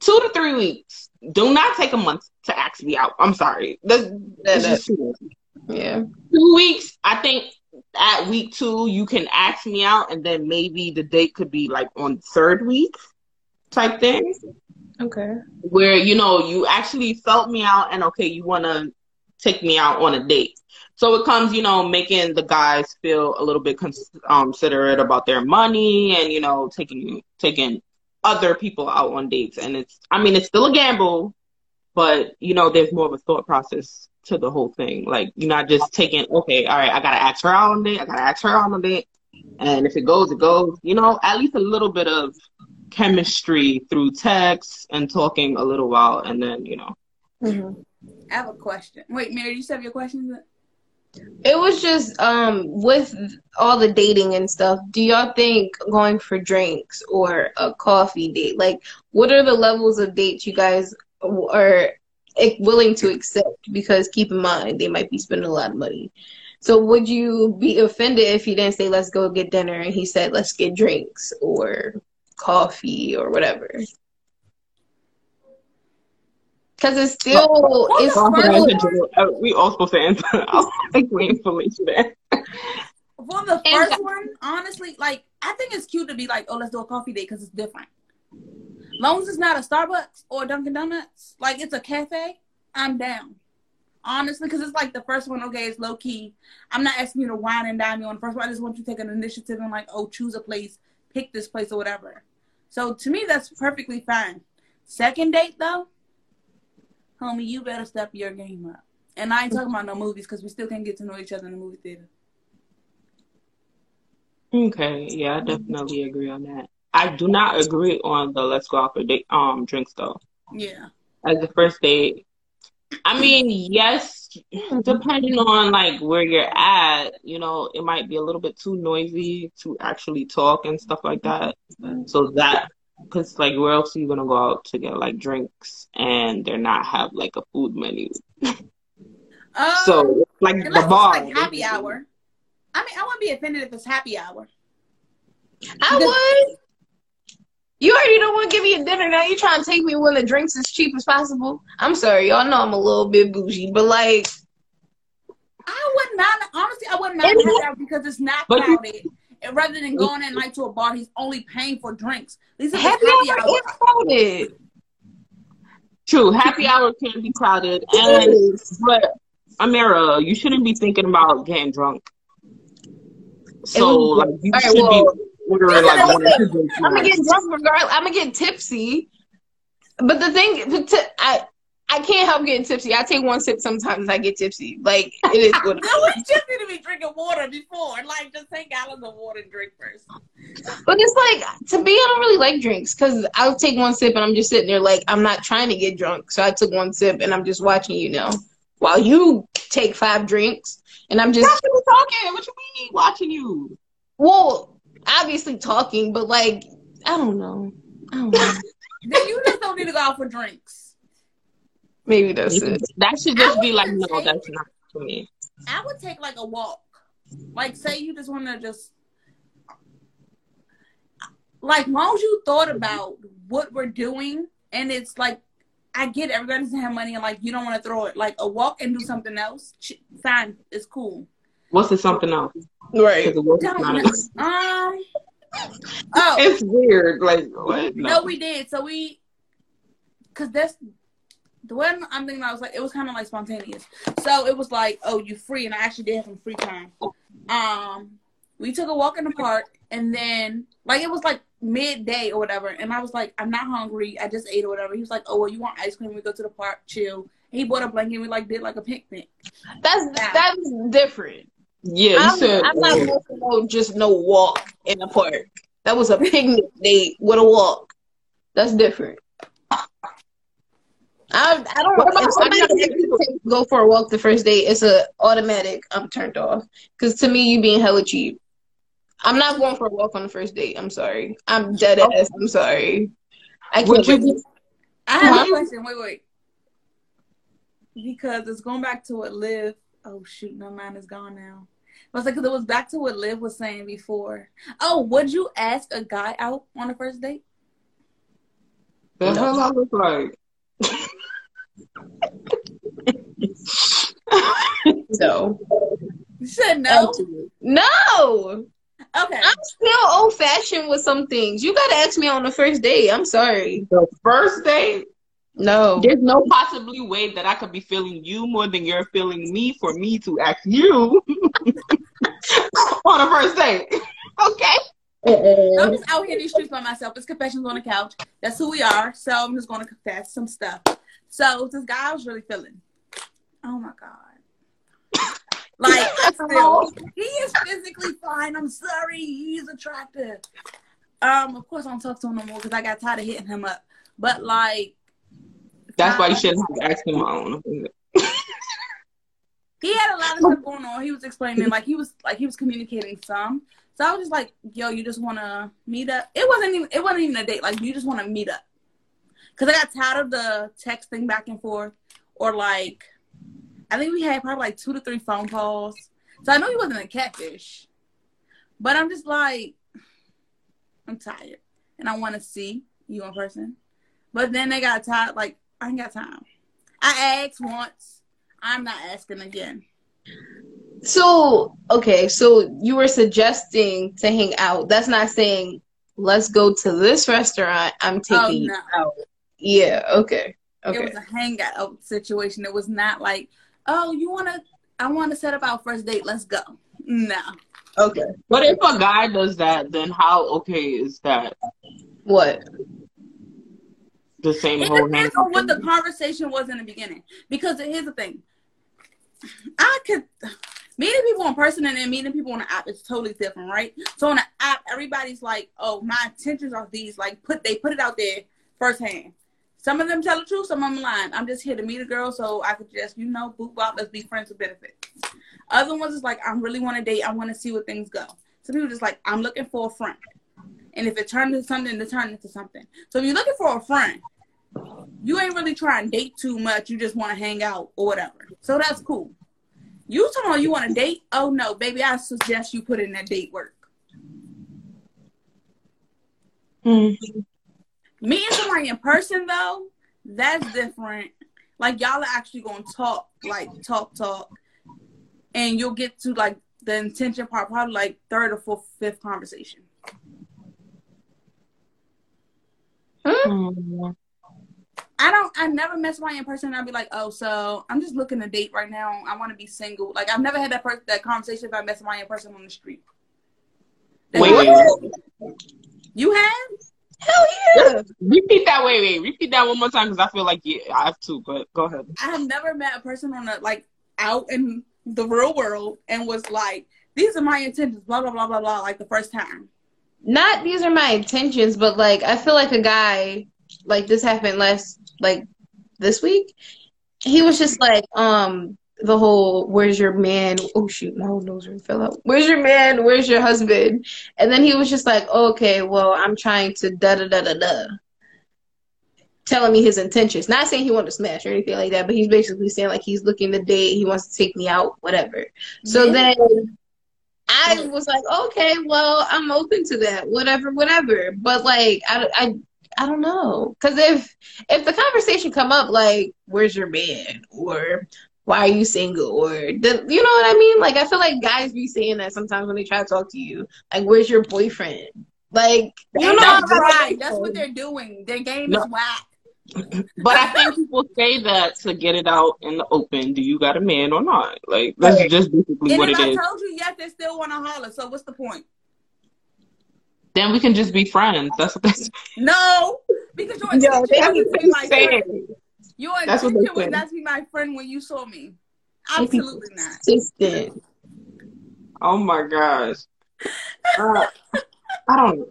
two to three weeks. Do not take a month to ask me out. I'm sorry. That's, that's just too. Yeah. two weeks. I think at week two you can ask me out, and then maybe the date could be like on third week type thing Okay. where you know you actually felt me out and okay you want to take me out on a date so it comes you know making the guys feel a little bit cons- um, considerate about their money and you know taking taking other people out on dates and it's i mean it's still a gamble but you know there's more of a thought process to the whole thing like you're not just taking okay all right i gotta ask her out on a date i gotta ask her out on a date and if it goes it goes you know at least a little bit of chemistry through text and talking a little while, and then you know. Mm-hmm. I have a question. Wait, Mary, you still have your questions? It was just um with all the dating and stuff. Do y'all think going for drinks or a coffee date, like what are the levels of dates you guys are eh, willing to accept? Because keep in mind they might be spending a lot of money. So would you be offended if he didn't say let's go get dinner and he said let's get drinks or coffee or whatever? Because it's still Well, it's well, still Uh, we all supposed to answer. I think we ain't fully that. For the And- first one, honestly, like I think it's cute to be like, oh, let's do a coffee date because it's different. Long as it's not a Starbucks or Dunkin' Donuts, like it's a cafe, I'm down. Honestly, because it's like the first one, okay, it's low key. I'm not asking you to wine and dine me on the first one. I just want you to take an initiative and like, oh, choose a place, pick this place or whatever. So to me, that's perfectly fine. Second date though, homie, you better step your game up. And I ain't talking about no movies because we still can't get to know each other in the movie theater. Okay, yeah, I definitely agree on that. I do not agree on the let's go out for date um drinks though. Yeah. As the first date. I mean, yes, depending on like where you're at, you know, it might be a little bit too noisy to actually talk and stuff like that. So that because like where else are you gonna go out to get like drinks and they're not have like a food menu? Um, So like the bar. like happy hour. I mean, I wouldn't be offended if it's happy hour. I would. You already don't want to give me a dinner now. you're trying to take me when the drinks as cheap as possible. I'm sorry, y'all know I'm a little bit bougie, but like, I would not, honestly, I would not And- happy hour because it's not But you- crowded. And rather than going at night to a bar, he's only paying for drinks. These are happy happy hour hour. is crowded. True, happy hour can be crowded, and but Amira, you shouldn't be thinking about getting drunk. So like you All right, should well- be ordering like one or two drinks. I'm gonna get drunk regardless. I'm gonna get tipsy. But the thing, the ti- I I can't help getting tipsy. I take one sip sometimes. I get tipsy. Like it is what. No, we just need to be drinking water before. Like, just take gallons of water and drink first. But it's like to me, I don't really like drinks because I'll take one sip and I'm just sitting there like I'm not trying to get drunk. So I took one sip and I'm just watching you now while you take five drinks and I'm just Watching you talking. What you mean? Watching you. well, obviously talking, but like I don't know. I don't know. Then you just don't need to go out for drinks. Maybe that's it. That should just be like, wouldn't no, take- that's not for me. I would take like a walk. Like, say you just want to just, like, long as you thought about what we're doing, and it's like, I get it, everybody doesn't have money, and like, you don't want to throw it. Like, a walk and do something else, ch- fine, it's cool. What's it something else? Right. 'Cause it was Don't not know. enough. Um. Oh It's weird. Like what? no, we did. So we, cause that's the one I'm thinking. I was like, it was kind of like spontaneous. So it was like, oh, you free, and I actually did have some free time. Um, we took a walk in the park, and then like it was like midday or whatever, and I was like, I'm not hungry. I just ate or whatever. He was like, oh, well, you want ice cream? We go to the park, chill. He bought a blanket. We like did like a picnic. That's that's different. Yeah, you I'm, said. I'm not going for no just no walk in the park. That was a picnic date with a walk. That's different. I I don't. What about If somebody somebody- asks to go for a walk the first day, it's a automatic. I'm turned off because to me, you being hella cheap. I'm not going for a walk on the first date. I'm sorry. I'm dead ass. I'm sorry. I can't. Would you wait. be- I have Huh? a question. Wait, wait. Because it's going back to what Liv. Oh shoot, no, mine is gone now. I was like, because it was back to what Liv was saying before. Oh, would you ask a guy out on a first date? The hell I look like? No. You said no. No. Okay. I'm still old fashioned with some things. You gotta ask me on the first date. I'm sorry. the first date. No. There's no possibly way that I could be feeling you more than you're feeling me for me to ask you on a first date. Okay. I'm just out here in these streets by myself. It's confessions on the couch. That's who we are. So I'm just gonna confess some stuff. So this guy I was really feeling. Oh my god. Like still, he is physically fine. I'm sorry, he's attractive. Um, of course I don't talk to him no more because I got tired of hitting him up. But like, That's why you shouldn't have asked him on. He had a lot of stuff going on. He was explaining like he was like he was communicating some. So I was just like, yo, you just wanna meet up. It wasn't even it wasn't even a date. Like you just wanna meet up. Cause I got tired of the texting back and forth. Or like I think we had probably like two to three phone calls. So I know he wasn't a catfish. But I'm just like I'm tired. And I wanna see you in person. But then they got tired, like, I ain't got time. I asked once. I'm not asking again. So, okay, so you were suggesting to hang out. That's not saying let's go to this restaurant. I'm oh, taking you no. out. Yeah, okay. Okay. It was a hangout situation. It was not like, oh, you wanna I wanna set up our first date, let's go. No. Okay. But if a guy does that, then how okay is that? What? The same It whole depends on what the conversation was in the beginning. Because here's the thing. I could meeting people in person and then meeting people on the app is totally different, right? So on the app, everybody's like, "Oh, my intentions are these." Like, put they put it out there firsthand. Some of them tell the truth, some of them lying. I'm just here to meet a girl, so I could just, you know, boop bop, let's be friends with benefits. Other ones is like, I really want to date. I want to see where things go. Some people just like, I'm looking for a friend, and if it turns into something, it turned into something. So if you're looking for a friend, you ain't really trying to date too much. You just want to hang out or whatever. So that's cool. You talking about you want to date? Oh no, baby, I suggest you put in that date work. Mm. Meeting somebody in person though, that's different. Like y'all are actually gonna talk, like talk, talk, and you'll get to like the intention part, probably like third or fourth, fifth conversation. Mm. I don't. I never met somebody in person. and I'd be like, oh, so I'm just looking to date right now. I want to be single. Like I've never had that per- that conversation if I met somebody in person on the street. Wait, wait, wait. You have? Hell yeah. Repeat that. Wait, wait. Repeat that one more time because I feel like yeah, I have to. But go ahead. I have never met a person on a like out in the real world and was like, these are my intentions, blah blah blah blah blah, like the first time. Not these are my intentions, but like I feel like a guy like this happened last like this week. He was just like, um, the whole where's your man? Oh shoot, my whole nose ring fell out. Where's your man? Where's your husband? And then he was just like, okay, well, I'm trying to da da da da da. Telling me his intentions. Not saying he wanted to smash or anything like that, but he's basically saying like he's looking to date, he wants to take me out, whatever. So Yeah. then I was like, okay, well, I'm open to that, whatever, whatever. But like, I, I, I don't know, because if if the conversation come up like, "Where's your man?" or "Why are you single?" or the, you know what I mean? Like, I feel like guys be saying that sometimes when they try to talk to you, like, "Where's your boyfriend?" Like, you know, that's how right. they- That's what they're doing. Their game No. is whack. But I think people say that to get it out in the open. Do you got a man or not? Like that's just basically And what if it I is. told you yes, they still want to holler. So what's the point? Then we can just be friends. That's what that's No, because your Yo, intention they was have to be my friend. saying. Your that's intention was not to be my friend when you saw me. they be Absolutely not. consistent. Oh my gosh. Uh, I don't know.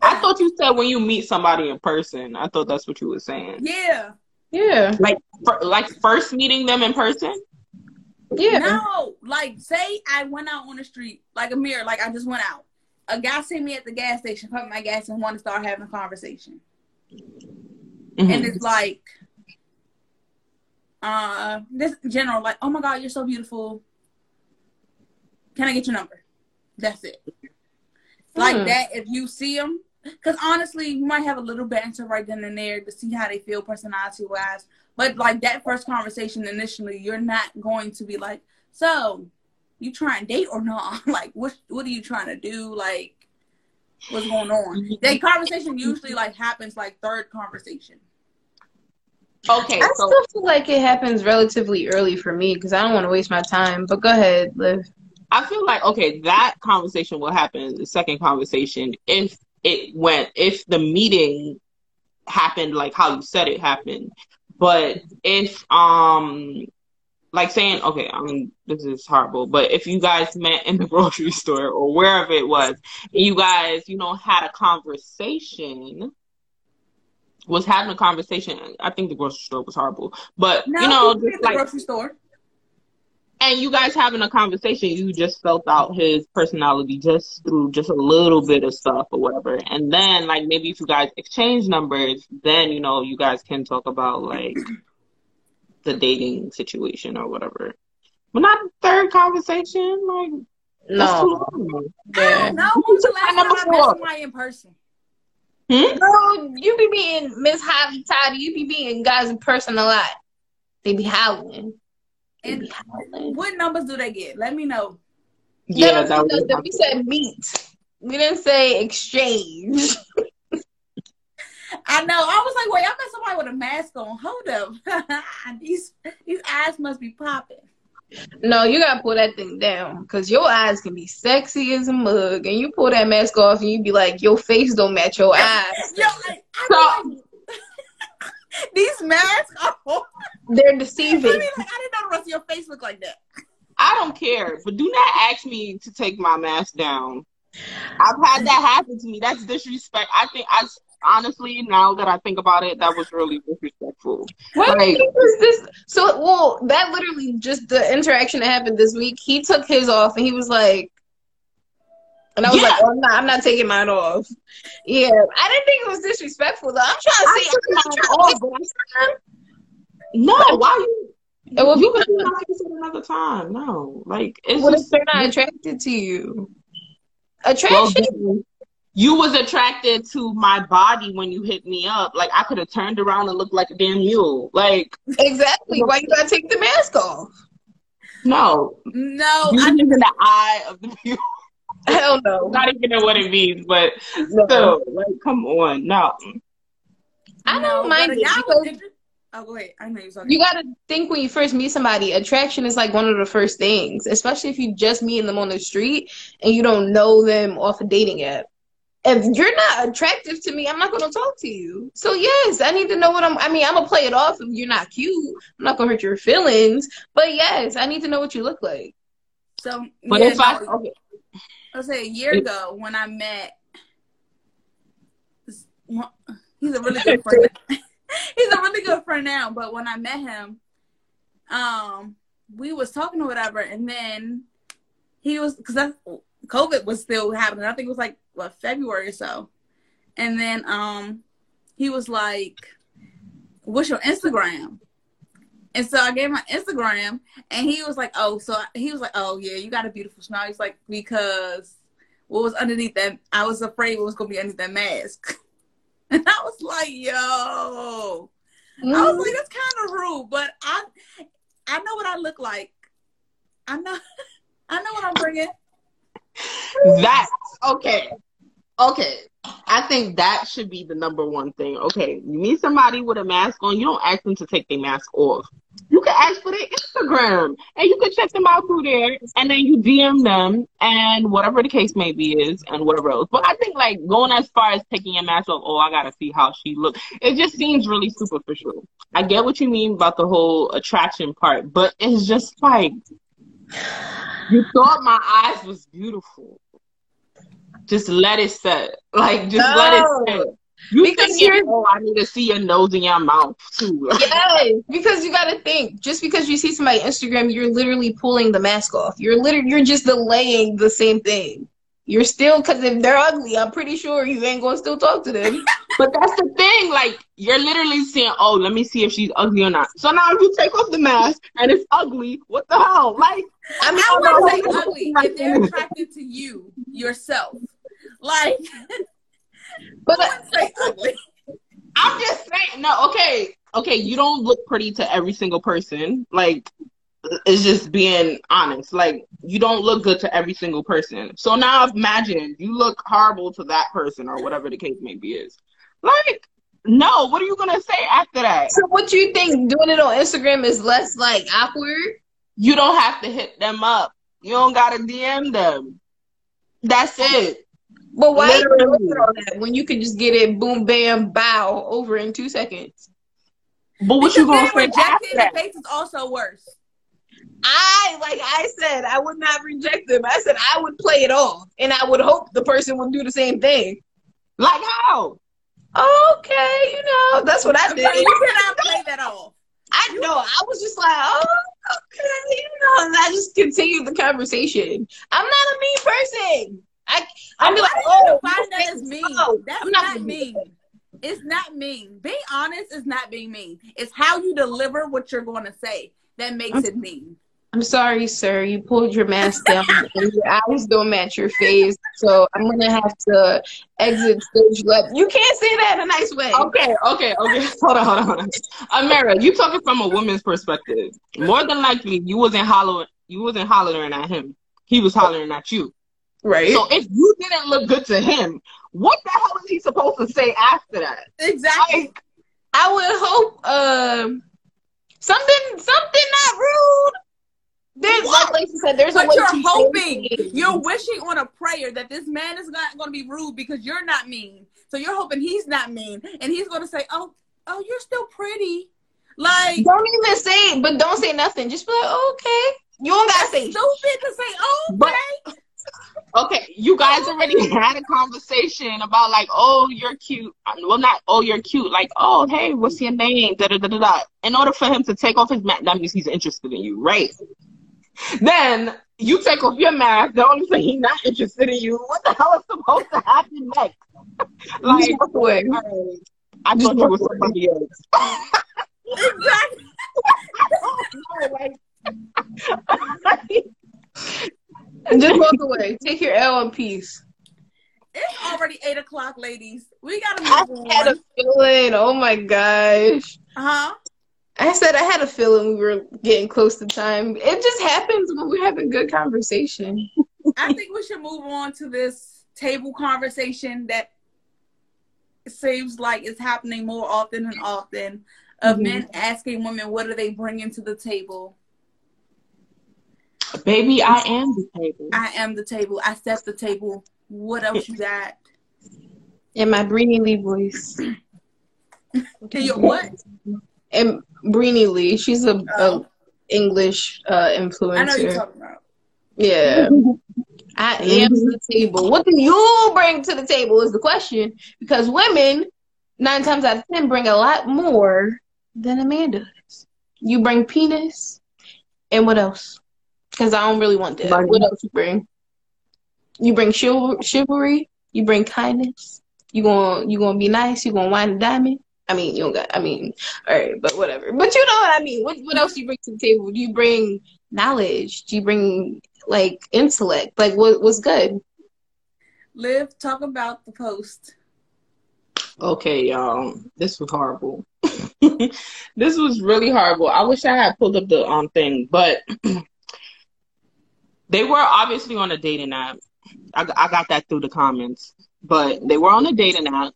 I thought you said when you meet somebody in person. I thought that's what you were saying. Yeah. Yeah, Like, fir- like first meeting them in person. yeah. No, like say I went out on the street, like a mirror, like I just went out. A guy see me at the gas station, pump my gas, and want to start having a conversation. Mhm. And it's like, uh, this general, like, oh my god, you're so beautiful. Can I get your number? That's it. Like Hmm. that, if you see them, because honestly, you might have a little banter right then and there to see how they feel personality wise. But like that first conversation initially, you're not going to be like, so you trying to date or not? like, what what are you trying to do? Like, what's going on? That conversation usually like happens like third conversation. Okay, I so still feel like it happens relatively early for me because I don't want to waste my time. But go ahead, Liv. I feel like okay, that conversation will happen. The second conversation, if it went, if the meeting happened like how you said it happened, but if um like saying, okay, I mean, this is horrible, but if you guys met in the grocery store or wherever it was, and you guys, you know, had a conversation, was having a conversation. I think the grocery store was horrible, but No, you know, just the like, grocery store. and you guys having a conversation, you just felt out his personality just through just a little bit of stuff or whatever. And then, like, maybe if you guys exchange numbers, then, you know, you guys can talk about, like, the dating situation or whatever. But not third conversation. Like, that's too No. long. I Yeah. don't know. When's the last time Number I met four. somebody in person? Hmm? No, you be being Miss Javi Toddy. You be being guys in person a lot. They be howling. They be And howling. what numbers do they get? Let me know. Yeah, No, that was. we said meet. We didn't say exchange. I know. I was like, wait, I met somebody with a mask on. Hold up. these these eyes must be popping. No, you gotta pull that thing down because your eyes can be sexy as a mug, and you pull that mask off, and you be like, your face don't match your eyes. Yo, I, I be like, these masks are. They're deceiving. I, deceiving. mean, like, I didn't know the rest of your face looked like that. I don't care, but do not ask me to take my mask down. I've had that happen to me. That's disrespect. I think I honestly, now that I think about it, that was really disrespectful. What Like- was this? So, well, that literally just the interaction that happened this week. He took his off, and he was like, and I was Yeah. like, oh, I'm not, I'm not taking mine off. Yeah, I didn't think it was disrespectful though. I'm trying to see. I'm trying to off, but No, why you? It will you be- can see my face at another time. No, like it's What if just they're not attracted to you? Attraction. then you was attracted to my body when you hit me up. Like I could have turned around and looked like a damn mule. Like exactly. Why you gotta take the mask off? no, No, you I, in the eye of the mule. Hell no. Not even know what it means, but No. still, like, come on, no. I don't no, mind but a it because- was Oh, go ahead. I know you're talking. You gotta think when you first meet somebody, attraction is like one of the first things, especially if you just meeting them on the street and you don't know them off a dating app. If you're not attractive to me, I'm not gonna talk to you. So yes, I need to know what I'm. I mean, I'm gonna play it off if you're not cute. I'm not gonna hurt your feelings, but yes, I need to know what you look like. so, But yeah, if I okay, I'll say a year ago when I met. He's a really good friend. he's a really good friend now, but when I met him, um, we was talking or whatever, and then he was because COVID was still happening. I think it was like what February or so, and then um, he was like, "What's your Instagram?" And so I gave my Instagram, and he was like, "Oh, so he was like, oh yeah, you got a beautiful smile." He's like, because what was underneath that? I was afraid what was gonna be underneath that mask, and I was like, "Yo," I was like, "That's kind of rude," but I, I know what I look like. I know, I know what I'm bringing. That okay, okay. I think that should be the number one thing. Okay, you meet somebody with a mask on, you don't ask them to take their mask off. You can ask for their Instagram, and you can check them out through there, and then you DM them, and whatever the case may be is, and whatever else. But I think like going as far as taking a mask off, oh, I gotta see how she looks. It just seems really superficial. I get what you mean about the whole attraction part, but it's just like you thought my eyes was beautiful. Just let it set. Like just let it set. You Because you're- oh, I need to see your nose in your mouth too. Yes, because you got to think. Just because you see somebody Instagram, you're literally pulling the mask off. You're literally you're just delaying the same thing. You're still because if they're ugly, I'm pretty sure you ain't gonna still talk to them. But that's the thing. Like you're literally saying, oh, let me see if she's ugly or not. So now if you take off the mask and it's ugly, what the hell? Like I mean, I I wouldn't say ugly if they're attracted to you yourself. Like, but I wouldn't say ugly. I'm just saying, no, okay, okay, you don't look pretty to every single person. Like, it's just being honest. Like, you don't look good to every single person. So now imagine you look horrible to that person or whatever the case may be is. Like, no, what are you gonna say after that? so what you think doing it on Instagram is less like awkward? You don't have to hit them up. You don't gotta DM them. That's it. But why even Literally. look at all that when you can just get it boom bam bow over in two seconds? But what Because you gonna being say after that? the face is also worse. I, like I said, I would not reject them. I said I would play it off, and I would hope the person would do the same thing. Like how? Okay, you know, that's what I did. You cannot play that off. I know. I was just like, oh, okay, you know, and I just continued the conversation. I'm not a mean person. I, oh, I'm like, oh, define that as mean? That's I'm not, gonna mean. It's not mean. Being honest is not being mean. It's how you deliver what you're going to say that makes it mean. I'm sorry, sir. You pulled your mask down and your eyes don't match your face. So I'm gonna have to exit stage left. You can't say that in a nice way. Okay, okay, okay. Hold on, hold on, hold on. Amira, you talking from a woman's perspective. More than likely, you wasn't hollering. You wasn't hollering at him. He was hollering at you. Right. So if you didn't look good to him, what the hell is he supposed to say after that? Exactly. Like, I would hope um something something not rude. There's like Lacey said, there's a way you're to hoping, you're wishing on a prayer that this man is not going to be rude because you're not mean. So you're hoping he's not mean, and he's going to say, "Oh, oh, you're still pretty." Like Don't even say it, but don't say nothing. Just be like, oh, okay. You don't gotta say stupid to say, "Oh, But- okay." okay, you guys oh, already had a conversation about like, oh, you're cute. Well, not oh, you're cute. Like, oh, hey, what's your name? Da da da da da. In order for him to take off his mask, that means he's interested in you, right? Then you take off your mask. The only thing he's not interested in you. What the hell is supposed to happen next? like, Just walk away. all right, I Just thought you walk were somebody else. exactly. Just walk away. Take your L in peace. It's already eight o'clock, ladies. We gotta I move had a feeling. Oh my gosh. Uh Huh? I said I had a feeling we were getting close to time. It just happens when we're having good conversation. I think we should move on to this table conversation that seems like it's happening more often and often of Mhm. men asking women what are they bringing to the table. Baby, I am the table. I am the table. I set the table. What else you got? In my Breenie Lee voice. Your what? And Breenie Lee, she's a, Oh. a English uh, influencer. I know you're talking about. Yeah. I am the table. What do you bring to the table is the question. Because women, nine times out of ten, bring a lot more than a man does. You bring penis, and what else? Because I don't really want that. Money. What else you bring? You bring chival- chivalry. You bring kindness. You gonna you gonna be nice. You gonna wine a diamond. I mean, you don't got. I mean, all right, but whatever. But you know what I mean. What what else do you bring to the table? Do you bring knowledge? Do you bring like intellect? Like what what's good? Liv, talk about the post. Okay, y'all. This was horrible. this was really horrible. I wish I had pulled up the um thing, but they were obviously on a dating app. I, I got that through the comments, but they were on a dating app.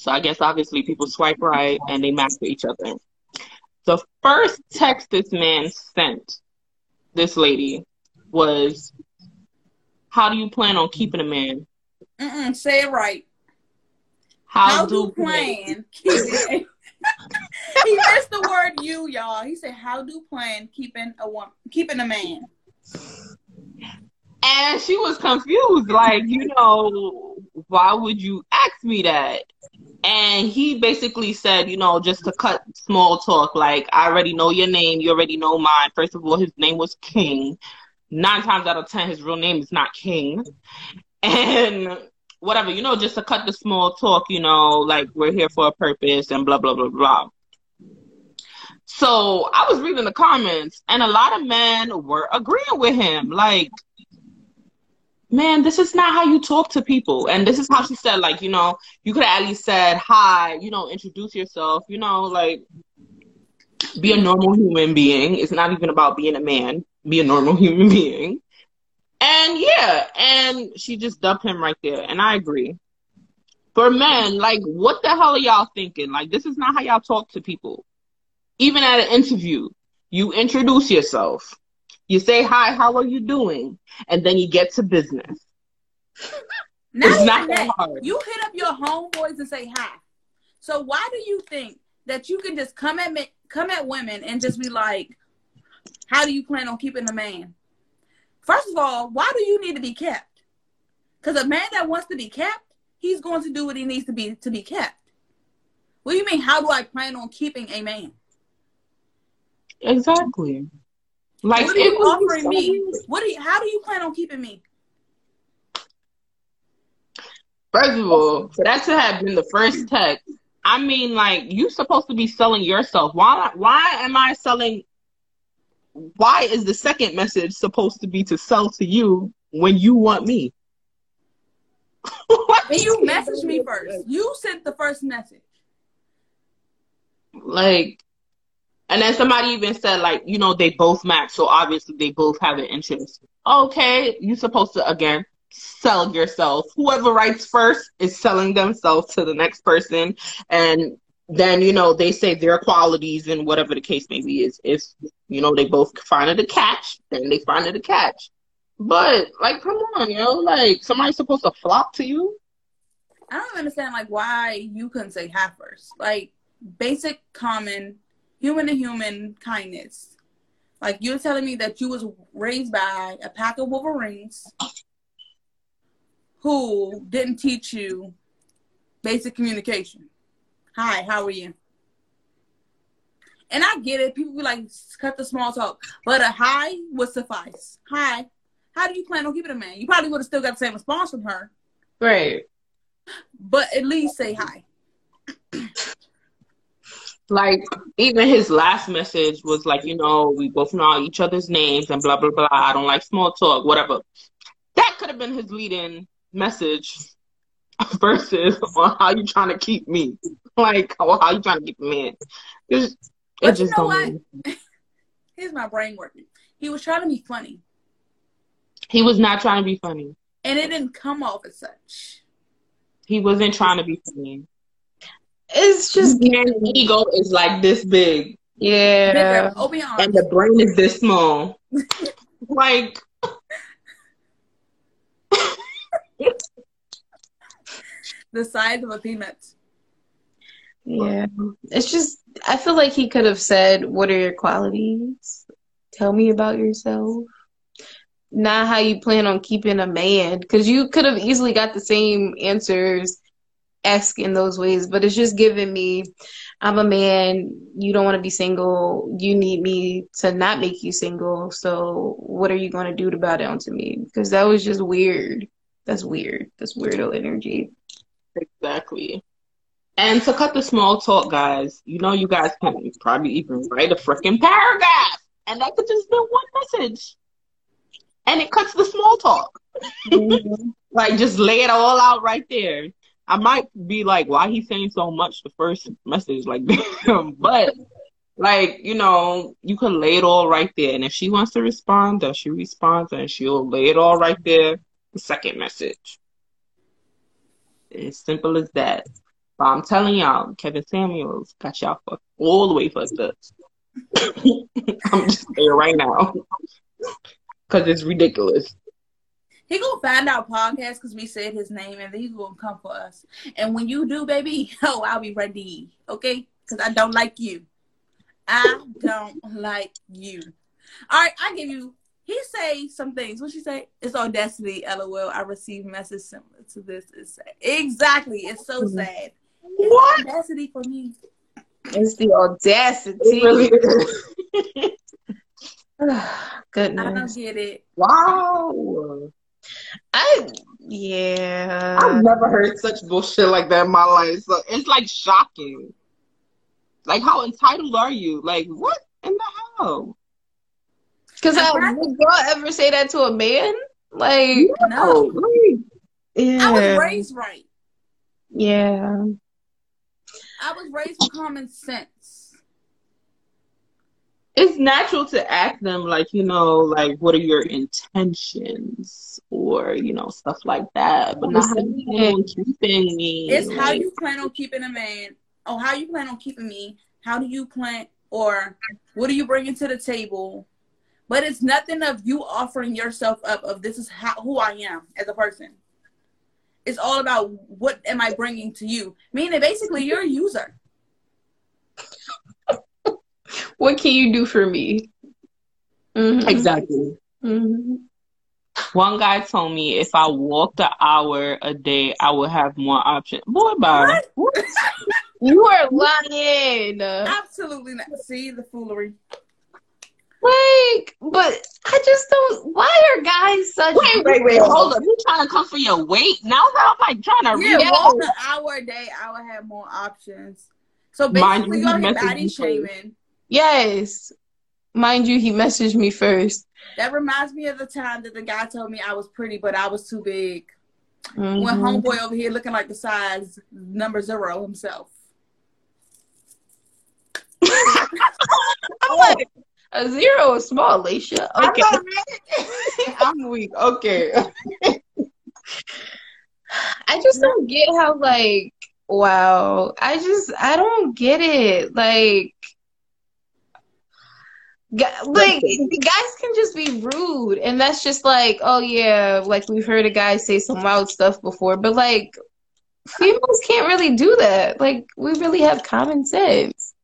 So I guess obviously people swipe right and they match with each other. The first text this man sent this lady was, "How do you plan on keeping a man? Mm-mm, say it right. How, How do do plan keeping? he missed the word "you," y'all. He said, "How do plan keeping a woman, keeping a man?" And she was confused, like, you know, why would you ask me that? And he basically said, you know, just to cut small talk, like, I already know your name, you already know mine. First of all, his name was King. Nine times out of ten, his real name is not King. And whatever, you know, just to cut the small talk, you know, like, we're here for a purpose and blah, blah, blah, blah. So I was reading the comments, and a lot of men were agreeing with him. Like, man, this is not how you talk to people. And this is how she said, like, you know, you could have at least said hi, you know, introduce yourself, you know, like, be a normal human being. It's not even about being a man, be a normal human being. And yeah, and she just dumped him right there. And I agree. For men, like, what the hell are y'all thinking? Like, this is not how y'all talk to people. Even at an interview, you introduce yourself. You say, hi, how are you doing? And then you get to business. It's not that. that hard. You hit up your homeboys and say hi. So why do you think that you can just come at me, come at women and just be like, How do you plan on keeping a man? First of all, why do you need to be kept? Because a man that wants to be kept, he's going to do what he needs to be to be kept. What do you mean? How do I plan on keeping a man? Exactly. Like what are you offering so me? weird. What do you, how do you plan on keeping me? First of all, for that to have been the first text, I mean, like you're supposed to be selling yourself. Why? Why am I selling? Why is the second message supposed to be to sell to you when you want me? And you messaged me first. You sent the first message. like, and then somebody even said like, you know, they both match, so obviously they both have an interest. Okay, you're supposed to again sell yourself. Whoever writes first is selling themselves to the next person, and then you know they say their qualities and whatever the case may be is. If you know they both find it a catch, then they find it a catch. But like, come on, yo, like somebody's supposed to flop to you. I don't understand like why you couldn't say hi first. Like basic common human to human kindness. Like you're telling me that you was raised by a pack of Wolverines who didn't teach you basic communication. Hi, how are you? And I get it. People be like, cut the small talk. But a hi would suffice. Hi. How do you plan on keeping a man? You probably would have still got the same response from her, Right. but at least say hi. Like even his last message was like, you know, we both know each other's names and blah blah blah. I don't like small talk, whatever. That could have been his lead-in message versus on how you trying to keep me, like or how you trying to keep me man. It's- It But you just know don't. what? Here's my brain working. He was trying to be funny, He was not trying to be funny. and it didn't come off as such. He wasn't trying to be funny. It's just His man's ego is like this big, yeah. Bigger, oh, be and the brain is this small. like The size of a peanut. Yeah. It's just I feel like he could have said, What are your qualities? Tell me about yourself. Not how you plan on keeping a man. Because you could have easily got the same answers asking those ways, but it's just giving me I'm a man, you don't want to be single, you need me to not make you single, so what are you gonna do to bow down to me? Because that was just weird. That's weird. That's weirdo energy. Exactly. And to cut the small talk, guys, you know, you guys can probably even write a freaking paragraph, and that could just be one message, and it cuts the small talk. Mm-hmm. like, just lay it all out right there. I might be like, why he saying so much the first message, like, but like, you know, you can lay it all right there, and if she wants to respond, then she responds, and she'll lay it all right there. The second message. As simple as that. But I'm telling y'all, Kevin Samuels got y'all fucked all the way fucked up. I'm just saying right now. Because it's ridiculous. He gonna find our podcast because we said his name, and then he's gonna come for us. And when you do, baby, oh, I'll be ready. Okay? Because I don't like you. I don't like you. All right, I give you. He say some things. What she say? It's audacity. LOL. I received message similar to this. It's sad. Exactly. It's so Mhm. sad. What? Audacity for me. It's the audacity. It really is. I don't get it. wow. I yeah. I've never heard such bullshit like that in my life. So it's like shocking. Like, how entitled are you? Like, what in the hell? Because I would y'all ever say that to a man? Like, No. like, yeah, I was raised right. yeah. I was raised with common sense. It's natural to ask them like you know like what are your intentions or you know stuff like that but not how you plan on keeping me It's how you plan on keeping a man. Oh, how you plan on keeping me? How do you plan, or what are you bringing to the table? But it's nothing of you offering yourself up. Of this is how who I am as a person. It's all about what am I bringing to you. Meaning, basically, you're a user. What can you do for me? Mhm. Exactly. Mhm. One guy told me if I walked an hour a day, I would have more options. Boy, bye. You are lying. Absolutely not. See the foolery. Like, but I just don't. Why are guys such? Wait, wait, wait. Hold up. You trying to come for your weight? Now that I'm like trying to Yeah, read. walk an hour a day, I would have more options. So basically, you, you're body shaming. Yes. Mind you, he messaged me first. That reminds me of the time that the guy told me I was pretty, but I was too big. When Mhm. homeboy over here looking like the size number zero himself. I'm like, a zero is small, Laisha. Okay. I'm weak. Okay. I just don't get how like wow. I just I don't get it. Like like guys can just be rude and that's just like oh yeah like we've heard a guy say some wild stuff before but like females can't really do that like we really have common sense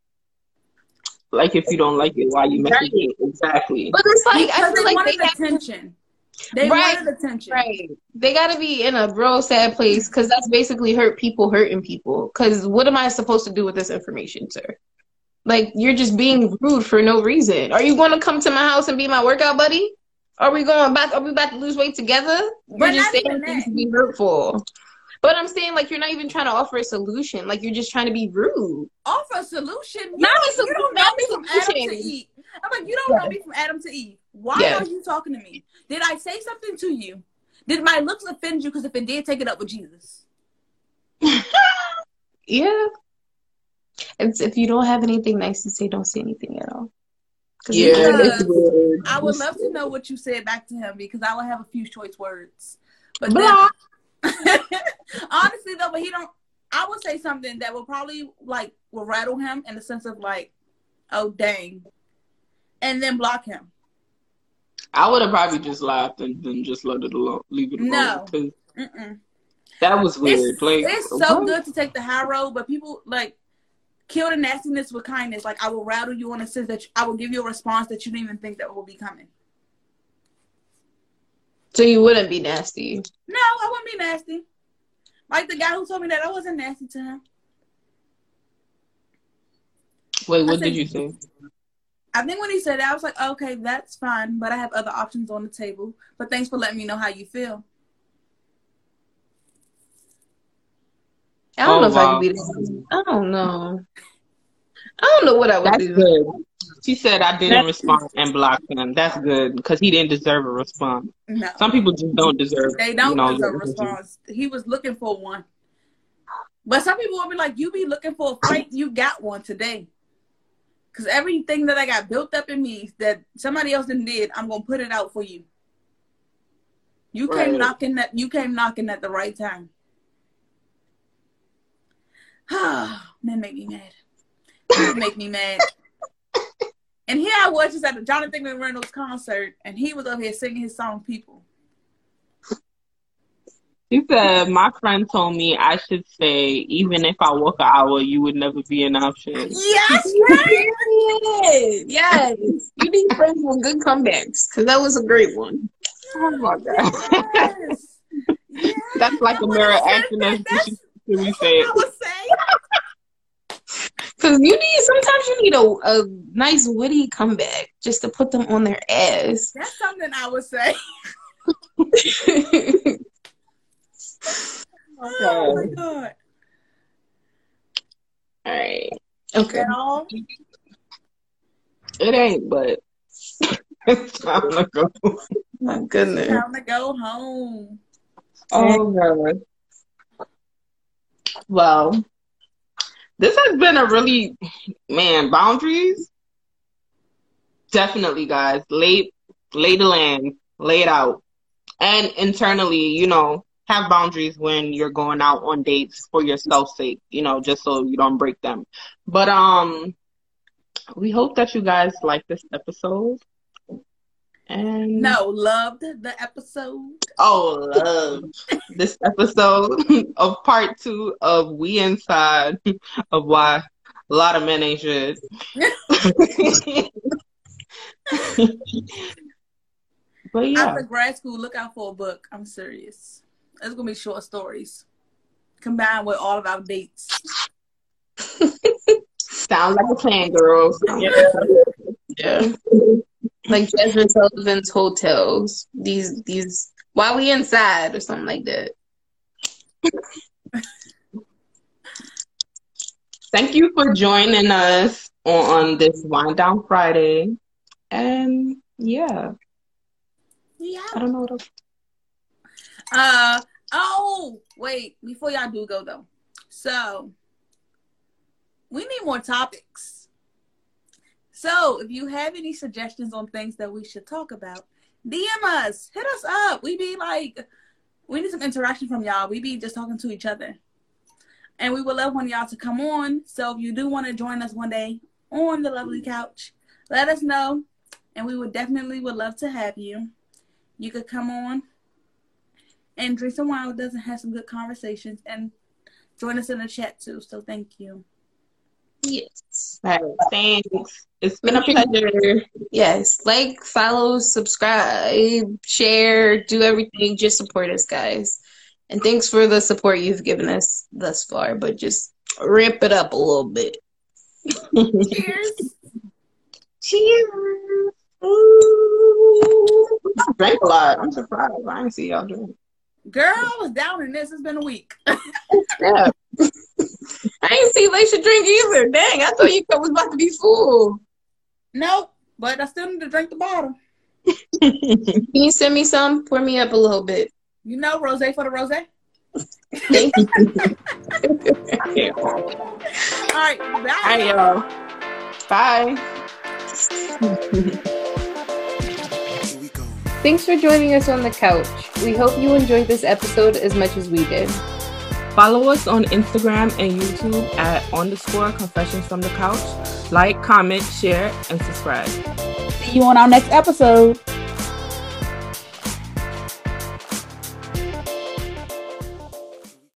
like if you don't like it, why you message it? Exactly. but it's like Because I feel like they have attention. They Right, wanted attention. Right. They got to be in a real sad place because that's basically hurt people hurting people. Because what am I supposed to do with this information, sir? Like, you're just being rude for no reason. Are you going to come to my house and be my workout buddy? Are we going back? Are we about to lose weight together? You're But just saying things to be hurtful. But I'm saying, like, you're not even trying to offer a solution. Like, you're just trying to be rude. Offer a solution. You, Not a solution, you don't know me from Adam to. Eve. I'm like, you don't know me from Adam to Eve. Why Yeah. are you talking to me? Did I say something to you? Did my looks offend you? Because if it did, take it up with Jesus. Yeah. It's if you don't have anything nice to say, don't say anything at all. Yeah, it's weird. I would love to know what you said back to him because I would have a few choice words. But then, honestly though, but he don't. I would say something that will probably like will rattle him in the sense of like, oh dang, and then block him. I would have probably just laughed and then just let it alone, leave it alone. No. that was weird. It's, like, it's so what? good to take the high road, but people like kill the nastiness with kindness. Like I will rattle you on a sense that you, I will give you a response that you didn't even think that will be coming. So you wouldn't be nasty. No, I wouldn't be nasty. Like the guy who told me that I wasn't nasty to him. Wait, what said- did you say? I think when he said that, I was like, okay, that's fine, but I have other options on the table. But thanks for letting me know how you feel. I don't Oh, know if I wow. could be that. I don't know. I don't know what I would That's do. good. She said I didn't That's- respond and blocked him. That's good because he didn't deserve a response. No, Some people just don't deserve. they don't you know, deserve a your attention. response. He was looking for one. But some people will be like, you be looking for a fight, you got one today. Because everything that I got built up in me that somebody else didn't did, I'm gonna put it out for you. You came knocking that you came knocking at the right time. Man make me mad. People make me mad. And here I was just at the Jonathan McReynolds concert, and he was up here singing his song "People." She said my friend told me I should say even if I walk an hour, you would never be an option. Yes, Yes, yes. You need friends with good comebacks because that was a great one. Oh my god, yes. yes. that's like a I mirror would've acting. that. As That's should we that's say what I it? would say. Because you need sometimes you need a, a nice witty comeback just to put them on their ass. That's something I would say. Oh my god. All right, okay. At it ain't, but it's time to go. My goodness. Time to go home. Oh god. Well, this has been a really man boundaries. Definitely, guys. Lay lay the land, lay it out, and internally, you know, have boundaries when you're going out on dates for yourself's sake. You know, just so you don't break them. But um, we hope that you guys like this episode. And No, loved the episode. Oh, love this episode of part two of We Inside of why a lot of men ain't shit. but yeah, After grad school, look out for a book. I'm serious. It's gonna be short stories combined with all of our dates. sounds like a plan, girls. Yeah. yeah. Like Jazmine Sullivan's Heaux Tales. These these while we inside or something like that. Thank you for joining us on this Wind Down Friday. And yeah, Yeah. I don't know what else. Uh oh, wait, before y'all do go though. So we need more topics. So if you have any suggestions on things that we should talk about, DM us, hit us up. We be like, we need some interaction from y'all. We be just talking to each other. And we would love one y'all to come on. So if you do want to join us one day on the lovely couch, let us know. And we would definitely would love to have you. You could come on and drink some wine with us and have some good conversations and join us in the chat too. So thank you. Yes. All right, thanks. It's been a pleasure. Yes. Like, follow, subscribe, share, do everything. Just support us, guys. And thanks for the support you've given us thus far, but just ramp it up a little bit. Cheers. Cheers. Ooh. I drank a lot. I'm surprised. I didn't see y'all drink. Girl, I was down in this. It's been a week. Yeah. I didn't see Laisha drink either. Dang, I thought you was about to be full. nope, but I still need to drink the bottle. Can you send me some? Pour me up a little bit. You know, rose for the rose. Thank you. right, bye. All right, y'all. Bye. Here we go. Thanks for joining us on the couch. We hope you enjoyed this episode as much as we did. Follow us on Instagram and YouTube at underscore confessions from the couch. Like, comment, share, and subscribe. See you on our next episode.